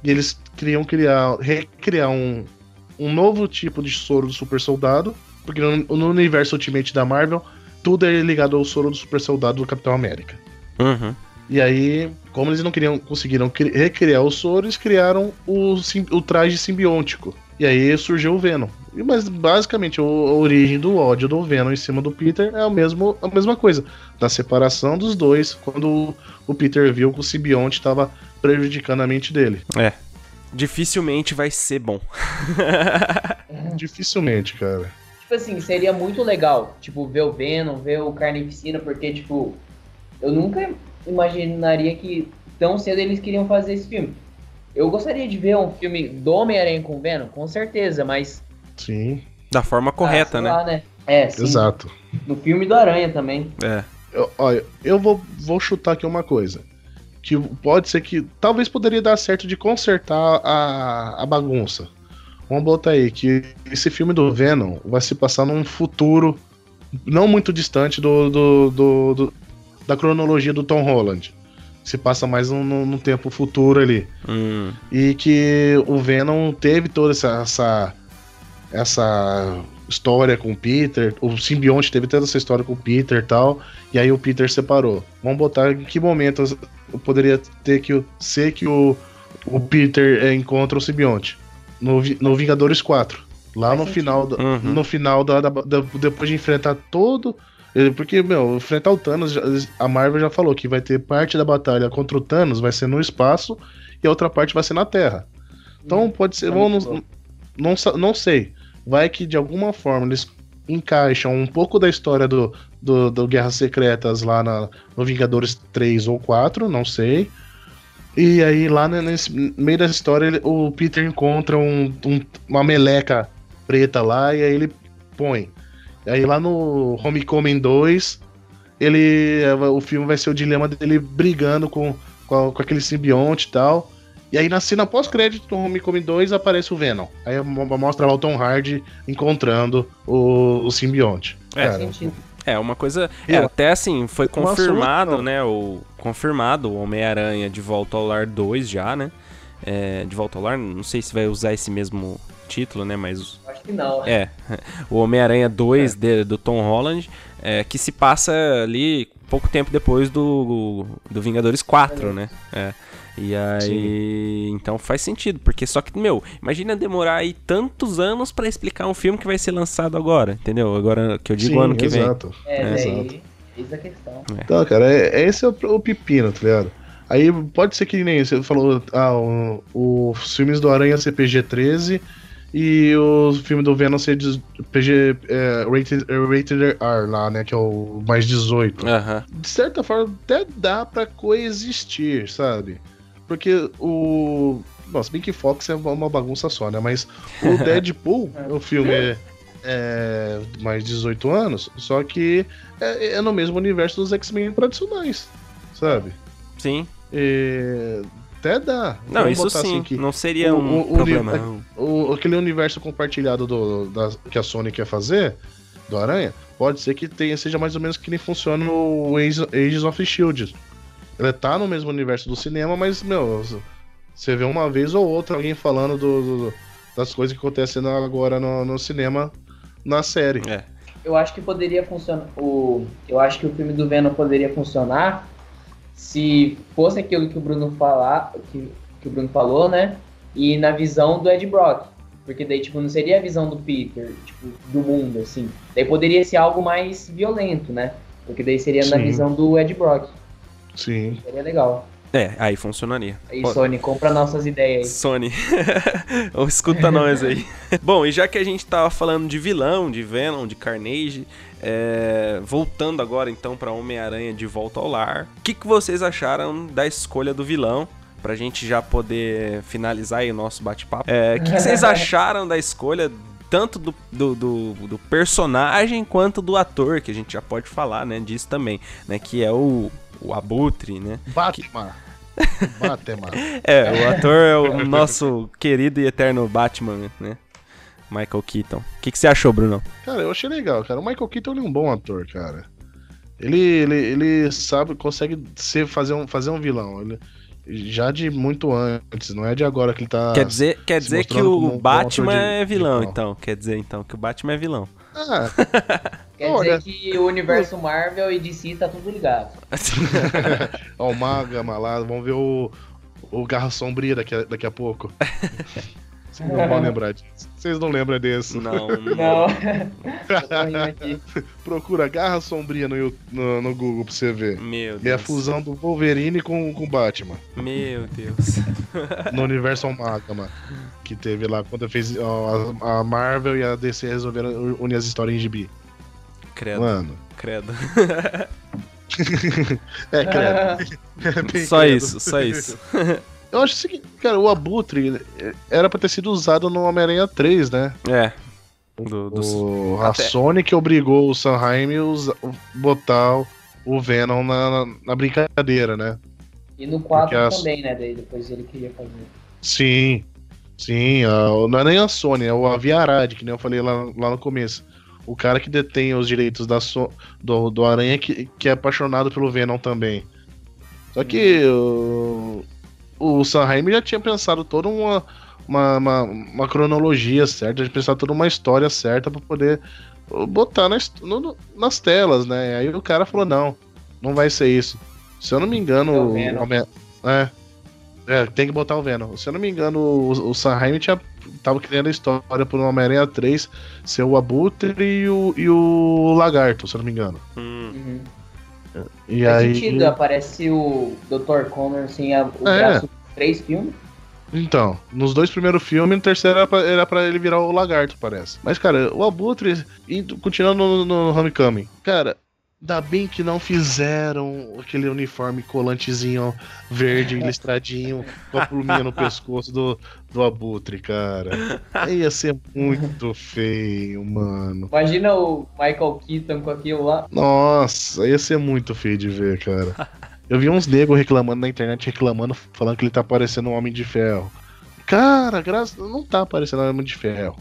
eles queriam criar, recriar um, um novo tipo de soro do super soldado, porque no, no, universo Ultimate da Marvel, tudo é ligado ao soro do super soldado do Capitão América. Uhum. E aí, como eles não queriam conseguiram recriar o soro, eles criaram o, o traje simbiótico. E aí surgiu o Venom. Mas basicamente a origem do ódio do Venom em cima do Peter é o mesmo, a mesma coisa. Da separação dos dois, quando o Peter viu que o simbionte estava prejudicando a mente dele. É. Dificilmente vai ser bom. Dificilmente, cara. Tipo assim, seria muito legal, tipo, ver o Venom, ver o Carnificina, porque, tipo, eu nunca imaginaria que tão cedo eles queriam fazer esse filme. Eu gostaria de ver um filme do Homem-Aranha com Venom, com certeza, mas. Sim. Da forma correta, ah, né? Lá, né? É, sim. Exato. No filme do Aranha também. É. Eu, olha, eu vou, vou chutar aqui uma coisa. Que pode ser que. Talvez poderia dar certo de consertar a, a bagunça. Vamos botar aí que esse filme do Venom vai se passar num futuro não muito distante do, do, do, do da cronologia do Tom Holland se passa mais num, tempo futuro ali. Hum. E que o Venom teve toda essa, essa, essa história com o Peter, o simbionte teve toda essa história com o Peter e tal, e aí o Peter separou. Vamos botar em que momento poderia ter que ser que o, o Peter é, encontra o simbionte? No, no Vingadores 4. Lá no final, uhum. no final da, da, da, depois de enfrentar todo porque, meu, enfrentar o Thanos, a Marvel já falou que vai ter parte da batalha contra o Thanos vai ser no espaço e a outra parte vai ser na Terra. Então hum, pode ser. Vamos, não, não, não sei. Vai que de alguma forma eles encaixam um pouco da história do, do, do Guerras Secretas lá na, no Vingadores 3 ou 4, não sei. E aí lá nesse meio da história ele, o Peter encontra um, um, uma meleca preta lá e aí ele põe. Aí lá no Homecoming 2, ele. O filme vai ser o dilema dele brigando com, com, com aquele simbionte e tal. E aí na cena pós-crédito do Homecoming 2 aparece o Venom. Aí mostra lá o Tom Hardy encontrando o, o simbionte. É, Cara, é uma coisa. É, até assim, foi confirmado, né? O, confirmado o Homem-Aranha de Volta ao Lar 2 já, né? É, de Volta ao Lar, não sei se vai usar esse mesmo título, né? Mas. Acho que não. É. O Homem-Aranha 2 é. de, do Tom Holland, é, que se passa ali pouco tempo depois do, do Vingadores 4, é. né? É. E aí. Sim. Então faz sentido, porque só que, meu, imagina demorar aí tantos anos para explicar um filme que vai ser lançado agora, entendeu? Agora que eu digo Sim, ano que exato. vem. É, é. Daí, Eis a questão. É. Então, cara, é, esse é o, o pepino, tá ligado? Aí pode ser que nem você falou, ah, os filmes do Aranha CPG-13 e o filme do Venom ser de PG é, rated, é, rated R lá, né? Que é o mais 18. Uhum. De certa forma, até dá pra coexistir, sabe? Porque o. Nossa, bem que Fox é uma bagunça só, né? Mas o Deadpool, o filme é, é, mais 18 anos, só que é, é no mesmo universo dos X-Men tradicionais, sabe? Sim. E até dá. Não, Vamos isso sim. Assim, não seria um o, problema. O, o, aquele universo compartilhado do, da, que a Sony quer fazer, do Aranha, pode ser que tenha, seja mais ou menos que nem funciona o Ages of Shield. Ele tá no mesmo universo do cinema, mas, meu, você vê uma vez ou outra alguém falando do, do, das coisas que acontecem agora no, no cinema na série. É. Eu acho que poderia funcionar. O, eu acho que o filme do Venom poderia funcionar se fosse aquilo que o Bruno falar, que, que o Bruno falou, né? E na visão do Ed Brock. Porque daí, tipo, não seria a visão do Peter, tipo, do mundo, assim. Daí poderia ser algo mais violento, né? Porque daí seria Sim. na visão do Ed Brock. Sim. Seria legal. É, aí funcionaria. Aí, Pô, Sony, compra nossas ideias aí. Sony. Ou escuta nós aí. Bom, e já que a gente tava falando de vilão, de Venom, de Carnage, é, voltando agora então pra Homem-Aranha de volta ao lar, o que, que vocês acharam da escolha do vilão? Pra gente já poder finalizar aí o nosso bate-papo. É, O que, que vocês acharam da escolha tanto do, do, do- do personagem quanto do ator, que a gente já pode falar, né, disso também, né, que é o, o Abutre, né? Batman. Batman. É, o ator é o nosso querido e eterno Batman, né? Michael Keaton. O que, que você achou, Bruno? Cara, eu achei legal, cara. O Michael Keaton é um bom ator, cara. Ele, ele, ele sabe, consegue ser, fazer, um, fazer um vilão. Ele, já de muito antes, não é de agora que ele tá. quer dizer, quer dizer que o um Batman é vilão, de- então. Quer dizer, então, que o Batman é vilão. Ah, Quer Olha. dizer que o universo Marvel e DC tá tudo ligado. ó, o Magama lá, vamos ver o, o Garra Sombria daqui a, daqui a pouco. Vocês não vão lembrar disso. Vocês não lembram desse. Não, Não. Procura Garra Sombria no, no, no Google pra você ver. Meu é a Deus. fusão do Wolverine com com o Batman. Meu Deus. no universo Magma que teve lá quando fez ó, a, a Marvel e a DC resolveram unir as histórias em gibi. Credo, Mano. credo. É, credo. É Só credo. isso, só isso. Eu acho o seguinte, cara, o Abutre era pra ter sido usado no Homem-Aranha 3, né? É. Do, do- O, a até- Sony que obrigou o Sanheim a botar o- Venom na, na- brincadeira, né? E no 4 Porque as- também, né? Daí depois ele queria fazer. Sim, sim. a- não é nem a Sony, é o Aviarad, que nem eu falei lá, lá no começo. O cara que detém os direitos da So- do, do Aranha que, que é apaixonado pelo Venom também. Só que o, o Sanheim já tinha pensado toda uma, uma, uma, uma cronologia certa, já tinha pensado toda uma história certa pra poder botar nas, no- nas telas, né? Aí o cara falou: não, não vai ser isso. Se eu não me engano, É o o é, é, tem que botar o Venom. Se eu não me engano, o, o Sanheim tinha, tava criando a história pro Homem-Aranha 3 ser o Abutre e o, e o Lagarto, se eu não me engano. Hum, Uhum. E Faz aí. sentido, aparece o Dr. Connor sem a, o É. braço três filmes. Então, nos dois primeiros filmes, no terceiro era pra, era pra ele virar o lagarto, parece. Mas, cara, o Abutre, indo- continuando no, no Homecoming, cara, ainda bem que não fizeram aquele uniforme colantezinho verde, listradinho, com a pluminha no pescoço do, do Abutre, cara. Aí ia ser muito feio, mano. Imagina o Michael Keaton com aquilo lá. Nossa, ia ser muito feio de ver, cara. Eu vi uns negros reclamando na internet, reclamando, falando que ele tá parecendo um Homem de Ferro. Cara, graças... não tá parecendo um Homem de Ferro.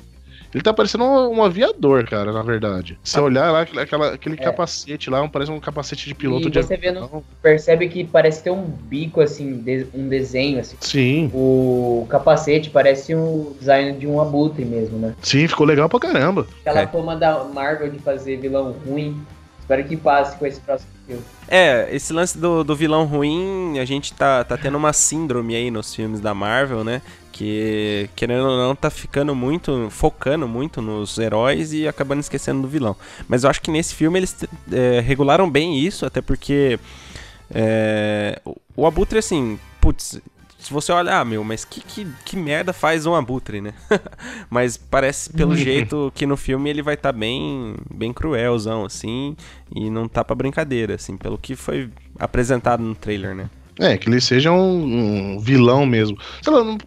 Ele tá parecendo um, um aviador, cara, na verdade. Se você olhar lá, aquele- aquela, aquele É. capacete lá, parece um capacete de piloto E de você avião. Percebe que parece ter um bico, assim, de- um desenho, assim. Sim, O capacete parece um design de um abutre mesmo, né? sim, ficou legal pra caramba. Aquela É. fama da Marvel de fazer vilão ruim. Espero que passe com esse próximo filme. É, esse lance do, do vilão ruim, a gente tá, tá tendo uma síndrome aí nos filmes da Marvel, né? Que, querendo ou não, tá ficando muito, focando muito nos heróis e acabando esquecendo do vilão. Mas eu acho que nesse filme eles é, regularam bem isso, até porque é, o- Abutre, assim, putz, se você olhar, ah, meu, mas que, que, que merda faz um Abutre, né? mas parece, pelo jeito, que no filme ele vai estar bem, bem cruelzão, assim, e não tá pra brincadeira, assim, pelo que foi apresentado no trailer, né? É, que ele seja um, um vilão mesmo. Sei lá, não-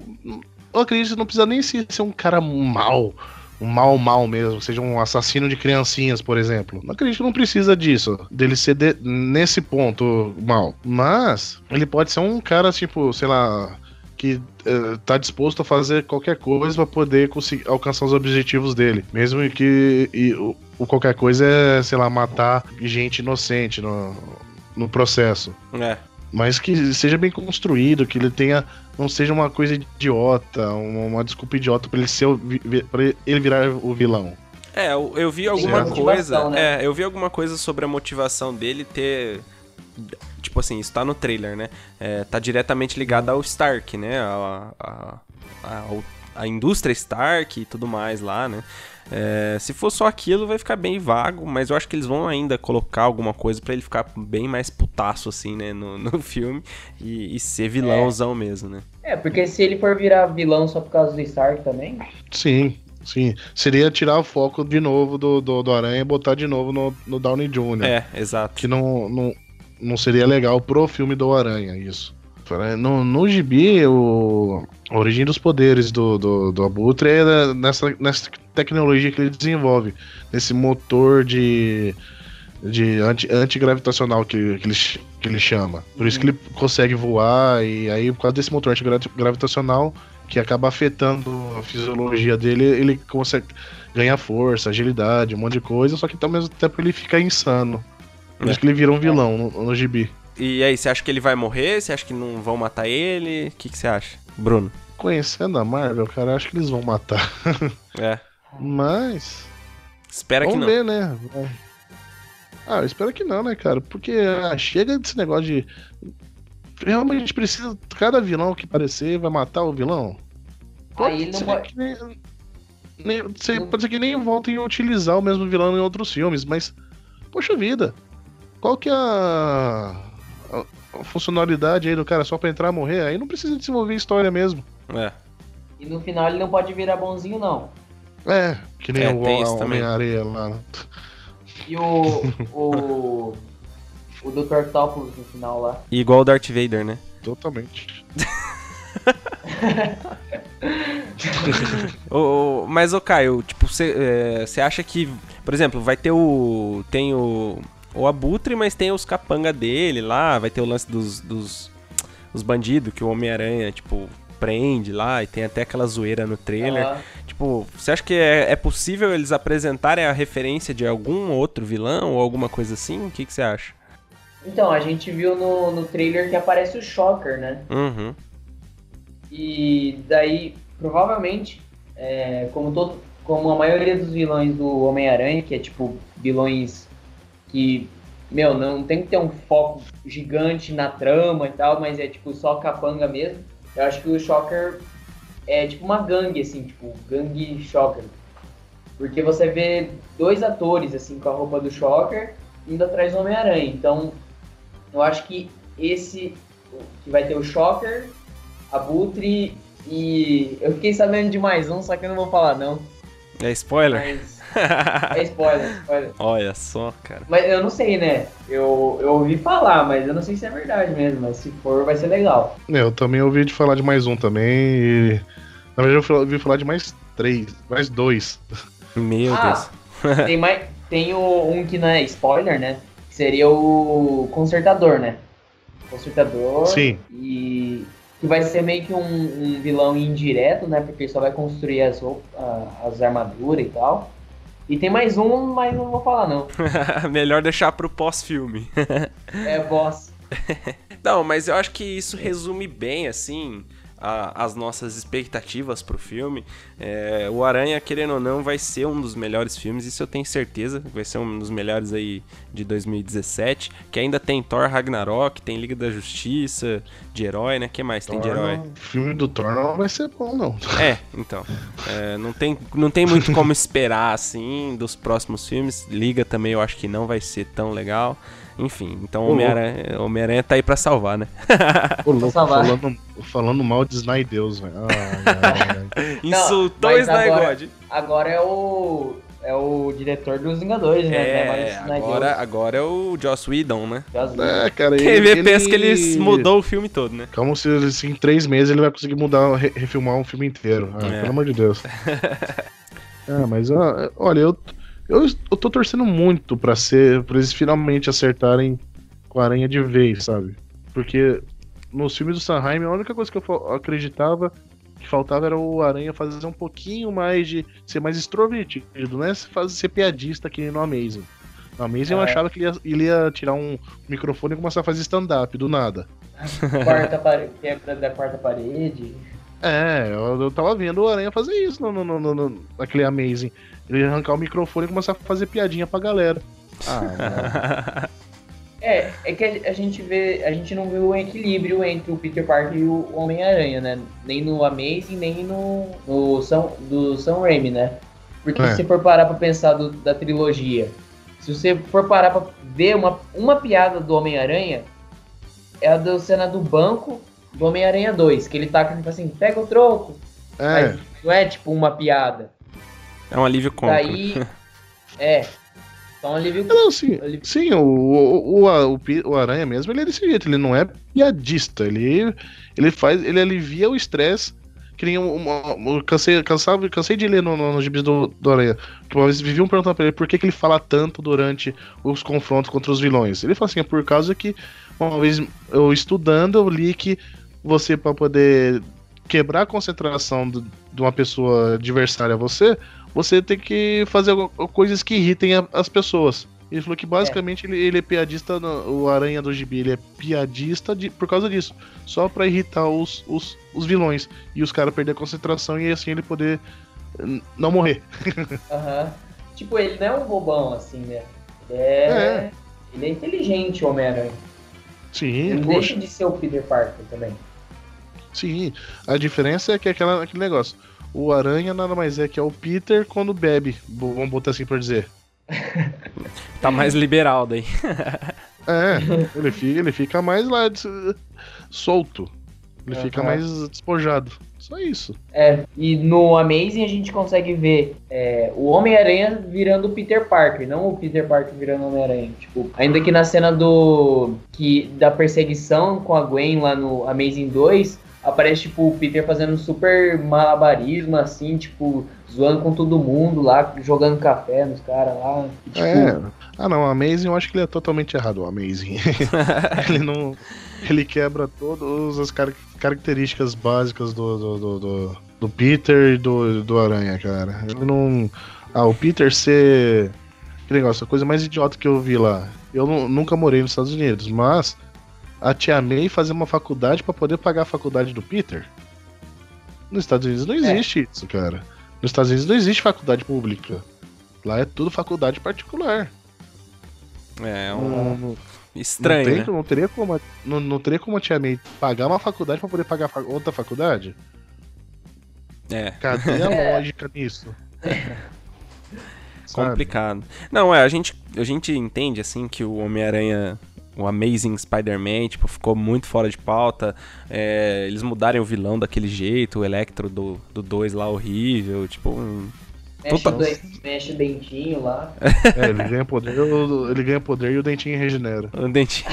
eu acredito que não precisa nem ser, ser um cara mal. Um mal mal mesmo, seja um assassino de criancinhas, por exemplo. Não acredito que não precisa disso, dele ser de- nesse ponto mal. Mas ele pode ser um cara, tipo, sei lá, que eh, tá disposto a fazer qualquer coisa pra poder conseguir alcançar os objetivos dele. Mesmo que e o, o qualquer coisa é, sei lá, matar gente inocente no, no processo É. mas que seja bem construído, que ele tenha não seja uma coisa idiota, uma, uma desculpa idiota pra ele ser o vi- pra ele virar o vilão. É, eu, eu vi alguma coisa. motivação, né? É, eu vi alguma coisa sobre a motivação dele ter. Tipo assim, isso tá no trailer, né? É, tá diretamente ligado ao Stark, né? A- a- a- ao a indústria Stark e tudo mais lá, né? É, se for só aquilo, vai ficar bem vago, mas eu acho que eles vão ainda colocar alguma coisa para ele ficar bem mais putaço, assim, né, no, no filme e, e, ser vilãozão é. mesmo, né? É, porque se ele for virar vilão só por causa do Stark também. Sim, sim. Seria tirar o foco de novo do, do, do Aranha e botar de novo no, no Downey Jr. É, exato. Que não, não, não seria legal pro filme do Aranha, isso. No, no gibi, o, a origem dos poderes do, do, do Abutre é nessa, nessa tecnologia que ele desenvolve, nesse motor de, de anti, antigravitacional que, que, ele, que ele chama. Por isso que ele consegue voar, e aí, por causa desse motor antigravitacional, que acaba afetando a fisiologia dele, ele consegue ganhar força, agilidade, um monte de coisa, só que ao mesmo tempo ele fica insano. Por é. isso que ele vira um vilão no, no gibi. E aí, você acha que ele vai morrer? Você acha que não vão matar ele? O que, que você acha, Bruno? Conhecendo a Marvel, cara, acho que eles vão matar. É. Mas. Espera Vamos que não. ver, né? Ah, eu espero que não, né, cara? Porque ah, chega desse negócio de. Realmente a gente precisa. Cada vilão que aparecer vai matar o vilão. Pode Aí não pode. Que nem, nem, não... Pode ser que nem voltem a utilizar o mesmo vilão em outros filmes, mas. Poxa vida. Qual que é a a funcionalidade aí do cara só pra entrar e morrer, aí não precisa desenvolver história mesmo. É. E no final ele não pode virar bonzinho, não. É, que nem é, o Homem-Areia lá. E o. o. o Dr. Octopus no final lá. igual o Darth Vader, né? Totalmente. o, mas, ô Caio, tipo, você é, acha que, por exemplo, vai ter o. Tem o o Abutre, mas tem os capanga dele lá, vai ter o lance dos, dos os bandidos que o Homem-Aranha, tipo, prende lá, e tem até aquela zoeira no trailer. Uhum. Tipo, você acha que é, é, possível eles apresentarem a referência de algum outro vilão ou alguma coisa assim? O que, que você acha? Então, a gente viu no, no trailer que aparece o Shocker, né? Uhum. E daí, provavelmente, é, como, todo, como a maioria dos vilões do Homem-Aranha, que é tipo vilões que, meu, não tem que ter um foco gigante na trama e tal, mas é tipo só capanga mesmo. Eu acho que o Shocker é tipo uma gangue, assim, tipo, gangue Shocker. Porque você vê dois atores, assim, com a roupa do Shocker indo atrás do Homem-Aranha. Então, eu acho que esse que vai ter o Shocker, Abutre e. Eu fiquei sabendo de mais um, só que eu não vou falar, não. É spoiler? Mas é spoiler, spoiler. Olha só, cara. Mas eu não sei, né? Eu, eu ouvi falar, mas eu não sei se é verdade mesmo. Mas se for, vai ser legal. É, eu também ouvi de falar de mais um também. E... Na verdade, eu ouvi falar de mais três, mais dois. Meu ah, Deus. tem, mais, tem o, um que não é spoiler, né? Que seria o Consertador, né? Consertador. Sim. E que vai ser meio que um, um, vilão indireto, né? Porque ele só vai construir as, roupas, as armaduras e tal. E tem mais um, mas não vou falar não. Melhor deixar pro pós-filme. é, boss. não, mas eu acho que isso resume bem, assim, a, as nossas expectativas pro filme. É, o Aranha, querendo ou não, vai ser um dos melhores filmes, isso eu tenho certeza. Vai ser um dos melhores aí de 2017. Que ainda tem Thor Ragnarok, tem Liga da Justiça, de herói, né? que mais Thor, tem de herói? O filme do Thor não vai ser bom, não. É, então. É, não, tem, não tem muito como esperar, assim, dos próximos filmes. Liga também eu acho que não vai ser tão legal. Enfim, então Homem-Aranha Homem tá aí pra salvar, né? Ô, louco, falando, falando mal de Snydeus, velho. Ah, Insultou o Snygod. Agora é o. É o diretor dos Vingadores, né? É, é agora, agora é o Joss Whedon, né? É, cara, Quem vê ele... pensa que ele mudou o filme todo, né? Como se assim, em três meses ele vai conseguir mudar, refilmar um filme inteiro. Ah, é. Pelo amor de Deus. ah, mas olha, eu, eu, eu tô torcendo muito pra ser. pra eles finalmente acertarem com a aranha de vez, sabe? Porque nos filmes do Sanheim, a única coisa que eu acreditava que faltava era o Aranha fazer um pouquinho mais de. ser mais extrovertido, né? Fazer, ser piadista aqui no Amazing. No Amazing é. eu achava que ele ia, ele ia, tirar um microfone e começar a fazer stand-up do nada. Quarta parede, quebra da quarta parede. É, eu, eu tava vendo o Aranha fazer isso no, no, no, no, naquele Amazing. Ele ia arrancar o microfone e começar a fazer piadinha pra galera. Ah, É, é que a gente vê, a gente não vê o equilíbrio entre o Peter Parker e o Homem-Aranha, né? Nem no Amazing, nem no, no Sam, do Sam Raimi, né? Porque é. se você for parar pra pensar do, da trilogia, se você for parar pra ver uma, uma piada do Homem-Aranha, é a da cena do banco do Homem-Aranha 2, que ele tá assim, pega o troco. É. Mas não é tipo uma piada. É um alívio cômico. Daí, é, então, um alívio. Não, sim, sim o, o, o, o, Aranha mesmo, ele é desse jeito, ele não é piadista, ele, ele faz, ele alivia o estresse. Que nem uma, cansei, cansava, cansei de ler nos no, no gibis do, do Aranha. Que uma vez viviam perguntando pra ele por que, que ele fala tanto durante os confrontos contra os vilões. Ele fala assim: é por causa que uma vez eu estudando, eu li que você, para poder quebrar a concentração do, de uma pessoa adversária a você, você tem que fazer coisas que irritem as pessoas. Ele falou que basicamente é. Ele, ele, é piadista, o Aranha do Gibi, ele é piadista de, por causa disso. Só pra irritar os, os, os vilões. E os caras perder a concentração e assim ele poder não morrer. Uhum. Tipo, ele não é um bobão assim, né? Ele é, é. Ele é inteligente, Homem-Aranha. Sim, Ele poxa. deixa de ser o Peter Parker também. Sim, a diferença é que é aquela, aquele negócio o Aranha nada mais é que é o Peter quando bebe, vamos botar assim por dizer. tá mais liberal daí. é, ele fica, ele fica mais lá solto. Ele uhum. fica mais despojado. Só isso. É, e no Amazing a gente consegue ver é, o Homem-Aranha virando o Peter Parker, não o Peter Parker virando o Homem-Aranha. Tipo, ainda que na cena do. que da perseguição com a Gwen lá no Amazing 2, aparece, tipo, o Peter fazendo super malabarismo, assim, tipo, zoando com todo mundo lá, jogando café nos caras lá. Tipo... É. Ah, não, o Amazing eu acho que ele é totalmente errado, o Amazing. ele não. Ele quebra todas as car características básicas do, do, do, do, do Peter e do, do Aranha, cara. Ele não. Ah, o Peter ser. Que negócio, a coisa mais idiota que eu vi lá. Eu nunca morei nos Estados Unidos, mas a Tia May fazer uma faculdade para poder pagar a faculdade do Peter? Nos Estados Unidos não existe é. isso, cara. Nos Estados Unidos não existe faculdade pública. Lá é tudo faculdade particular. É, é um. Estranho. Não, tem, né? não, teria como, não, não teria como a Tia May pagar uma faculdade para poder pagar outra faculdade? É. Cadê a é. lógica nisso? Complicado. Não, é, a gente, a gente entende assim que o Homem-Aranha o Amazing Spider-Man, tipo, ficou muito fora de pauta. É, eles mudarem o vilão daquele jeito, o Electro do 2 lá horrível, tipo. Um... Mexe, Total... o mexe o dentinho lá. É, ele ganha poder, ele ganha poder e o dentinho regenera. O dentinho.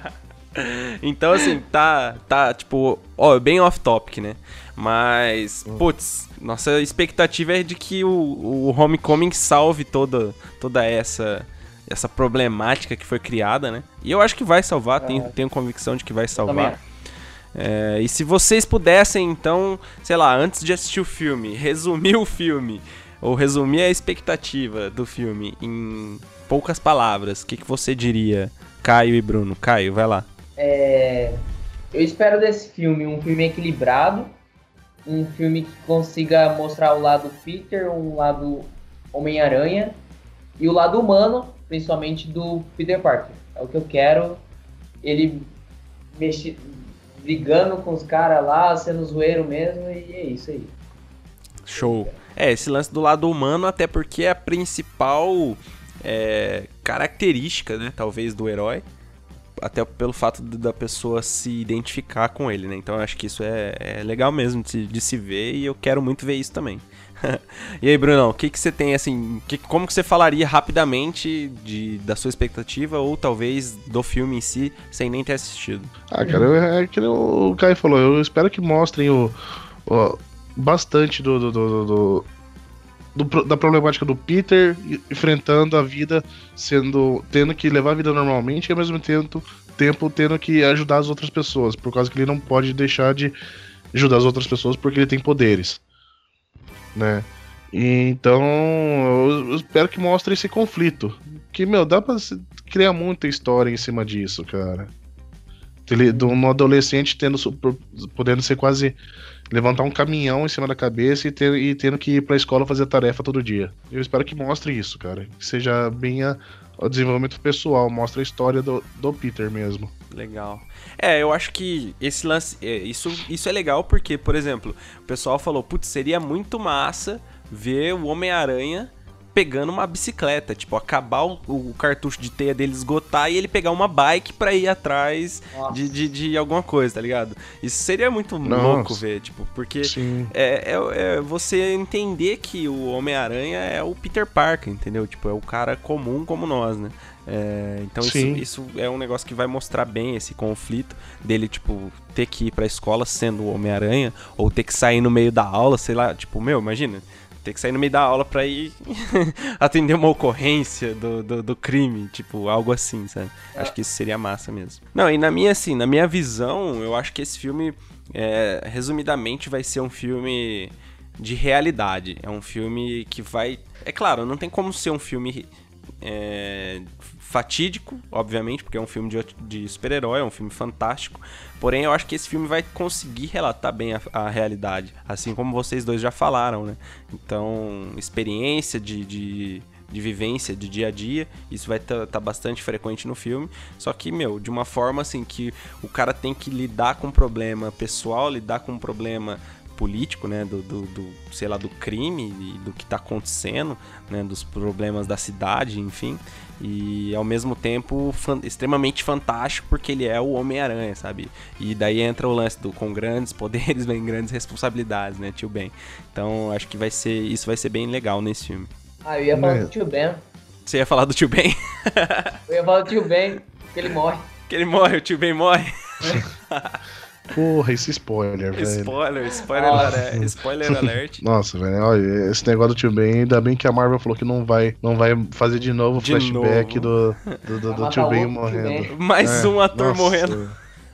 então, assim, tá, tá, tipo, ó, bem off-topic, né? Mas, hum. putz, nossa expectativa é de que o, o Homecoming salve toda, toda essa essa problemática que foi criada, né? E eu acho que vai salvar, é. tenho, tenho convicção de que vai salvar. É, e se vocês pudessem, então, sei lá, antes de assistir o filme, resumir o filme, ou resumir a expectativa do filme em poucas palavras, o que, que você diria, Caio e Bruno? Caio, vai lá. É, eu espero desse filme um filme equilibrado, um filme que consiga mostrar o lado Peter, um lado Homem-Aranha e o lado humano principalmente do Peter Parker. É o que eu quero. Ele mexi, brigando com os caras lá, sendo zoeiro mesmo, e é isso aí. Show. É, esse lance do lado humano, até porque é a principal é, característica, né, talvez, do herói. Até pelo fato da pessoa se identificar com ele, né? Então eu acho que isso é, é legal mesmo de de se ver e eu quero muito ver isso também. e aí, Brunão, o que, que você tem, assim, que, como que você falaria rapidamente de, da sua expectativa ou talvez do filme em si, sem nem ter assistido? Ah, cara, é, que o Caio falou, eu espero que mostrem o, o bastante do, do, do, do do, da problemática do Peter enfrentando a vida, sendo tendo que levar a vida normalmente e ao mesmo tempo, tempo tendo que ajudar as outras pessoas, por causa que ele não pode deixar de ajudar as outras pessoas porque ele tem poderes né? Então, eu espero que mostre esse conflito. Que, meu, dá pra criar muita história em cima disso, cara. Ele, de um adolescente tendo, podendo ser quase levantar um caminhão em cima da cabeça e, ter, e tendo que ir pra escola fazer tarefa todo dia. Eu espero que mostre isso, cara. Que seja bem a, o desenvolvimento pessoal, mostra a história do, do Peter mesmo. Legal. É, eu acho que esse lance. É, isso, isso é legal porque, por exemplo, o pessoal falou: putz, seria muito massa ver o Homem-Aranha pegando uma bicicleta, tipo, acabar o, o, cartucho de teia dele esgotar e ele pegar uma bike pra ir atrás de, de, de, alguma coisa, tá ligado? Isso seria muito Nossa. louco ver, tipo, porque é, é, é, você entender que o Homem-Aranha é o Peter Parker, entendeu? Tipo, é o cara comum como nós, né? É, então isso, isso, é um negócio que vai mostrar bem esse conflito dele, tipo, ter que ir pra escola sendo o Homem-Aranha, ou ter que sair no meio da aula, sei lá, tipo, meu, imagina, ter que sair no meio da aula pra ir atender uma ocorrência do, do, do, crime, tipo, algo assim, sabe? Acho que isso seria massa mesmo. Não, e na minha, assim, na minha visão, eu acho que esse filme, é, resumidamente, vai ser um filme de realidade. É um filme que vai. É claro, não tem como ser um filme é, fatídico, obviamente, porque é um filme de, de super-herói, é um filme fantástico. Porém, eu acho que esse filme vai conseguir relatar bem a, a realidade, assim como vocês dois já falaram, né? Então, experiência de, de de vivência, de dia a dia. Isso vai estar tá, tá bastante frequente no filme. Só que, meu, de uma forma assim que o cara tem que lidar com um problema pessoal, lidar com um problema político, né, do, do, do, sei lá, do crime e do que está acontecendo, né, dos problemas da cidade, enfim, e ao mesmo tempo fan extremamente fantástico porque ele é o Homem-Aranha, sabe? E daí entra o lance do com grandes poderes vem grandes responsabilidades, né, tio Ben. Então acho que vai ser isso vai ser bem legal nesse filme. Ah, eu ia falar do tio Ben. Você ia falar do tio Ben? eu ia falar do tio Ben, que ele morre. Que ele morre, o tio Ben morre. Porra, esse spoiler, velho. Spoiler, spoiler, alert, spoiler alert. Nossa, velho, olha, esse negócio do tio Ben, ainda bem que a Marvel falou que não vai, não vai fazer de novo o flashback novo. do, do, do, do tio Ben morrendo. Mais é, um ator nossa. morrendo.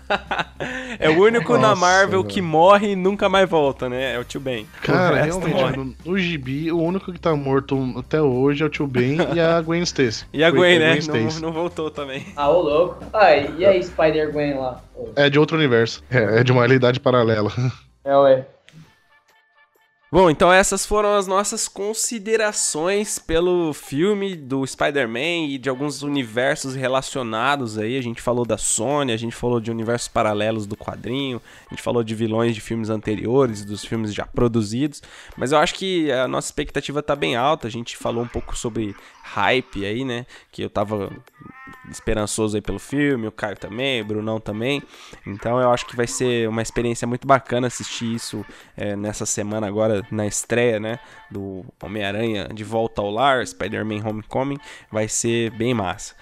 é o único Nossa, na Marvel que morre e nunca mais volta, né? É o Tio Ben. Cara, realmente, no, no, gibi, o único que tá morto até hoje é o Tio Ben e a Gwen Stacy. E a Gwen, né? Gwen não, não, voltou também. Ah, ô louco. Ah, e aí, Spider-Gwen lá? É de outro universo. É, é de uma realidade paralela. É, ué. Bom, então essas foram as nossas considerações pelo filme do Spider-Man e de alguns universos relacionados aí. A gente falou da Sony, a gente falou de universos paralelos do quadrinho, a gente falou de vilões de filmes anteriores, dos filmes já produzidos. Mas eu acho que a nossa expectativa tá bem alta. A gente falou um pouco sobre hype aí, né? Que eu tava esperançoso aí pelo filme, o Caio também, o Brunão também. Então eu acho que vai ser uma experiência muito bacana assistir isso é, nessa semana agora na estreia, né? Do Homem-Aranha de volta ao lar, Spider-Man Homecoming. Vai ser bem massa.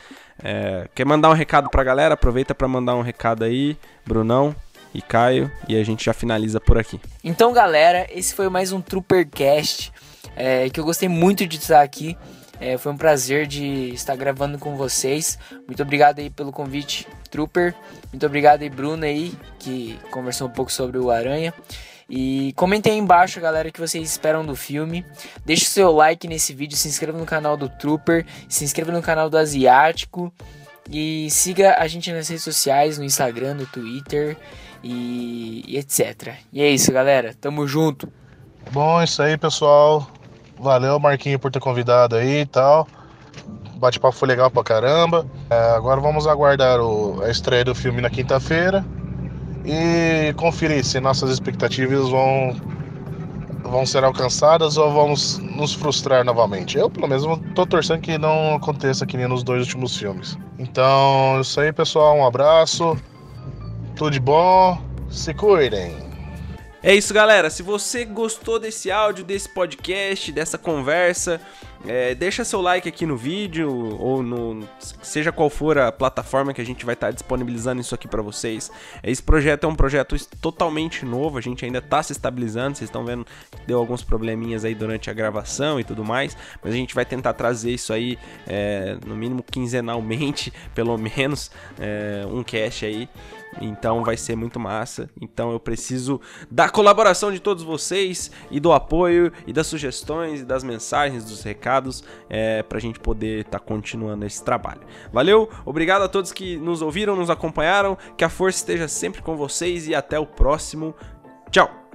É, quer mandar um recado pra galera? Aproveita para mandar um recado aí, Brunão e Caio, e a gente já finaliza por aqui. Então, galera, esse foi mais um Troopercast é, que eu gostei muito de estar aqui. É, foi um prazer de estar gravando com vocês. Muito obrigado aí pelo convite, Trooper. Muito obrigado aí, Bruno aí, que conversou um pouco sobre o Aranha. E comentem aí embaixo, galera, o que vocês esperam do filme. Deixe o seu like nesse vídeo, se inscreva no canal do Trooper, se inscreva no canal do Asiático. E siga a gente nas redes sociais, no Instagram, no Twitter e, e etc. E é isso, galera. Tamo junto. Bom, é isso aí, pessoal. Valeu, Marquinho, por ter convidado aí e tal. Bate-papo foi legal pra caramba. É, agora vamos aguardar o, a estreia do filme na quinta-feira e conferir se nossas expectativas vão, vão ser alcançadas ou vamos nos frustrar novamente. Eu, pelo menos, tô torcendo que não aconteça que nem nos dois últimos filmes. Então, é isso aí, pessoal. Um abraço. Tudo de bom. Se cuidem. É isso, galera. Se você gostou desse áudio, desse podcast, dessa conversa, é, deixa seu like aqui no vídeo ou no seja qual for a plataforma que a gente vai estar tá disponibilizando isso aqui para vocês. Esse projeto é um projeto totalmente novo, a gente ainda está se estabilizando. Vocês estão vendo que deu alguns probleminhas aí durante a gravação e tudo mais, mas a gente vai tentar trazer isso aí é, no mínimo quinzenalmente, pelo menos é, um cache aí. Então vai ser muito massa. Então eu preciso da colaboração de todos vocês e do apoio e das sugestões e das mensagens, dos recados é, para a gente poder estar tá continuando esse trabalho. Valeu, obrigado a todos que nos ouviram, nos acompanharam. Que a força esteja sempre com vocês e até o próximo. Tchau!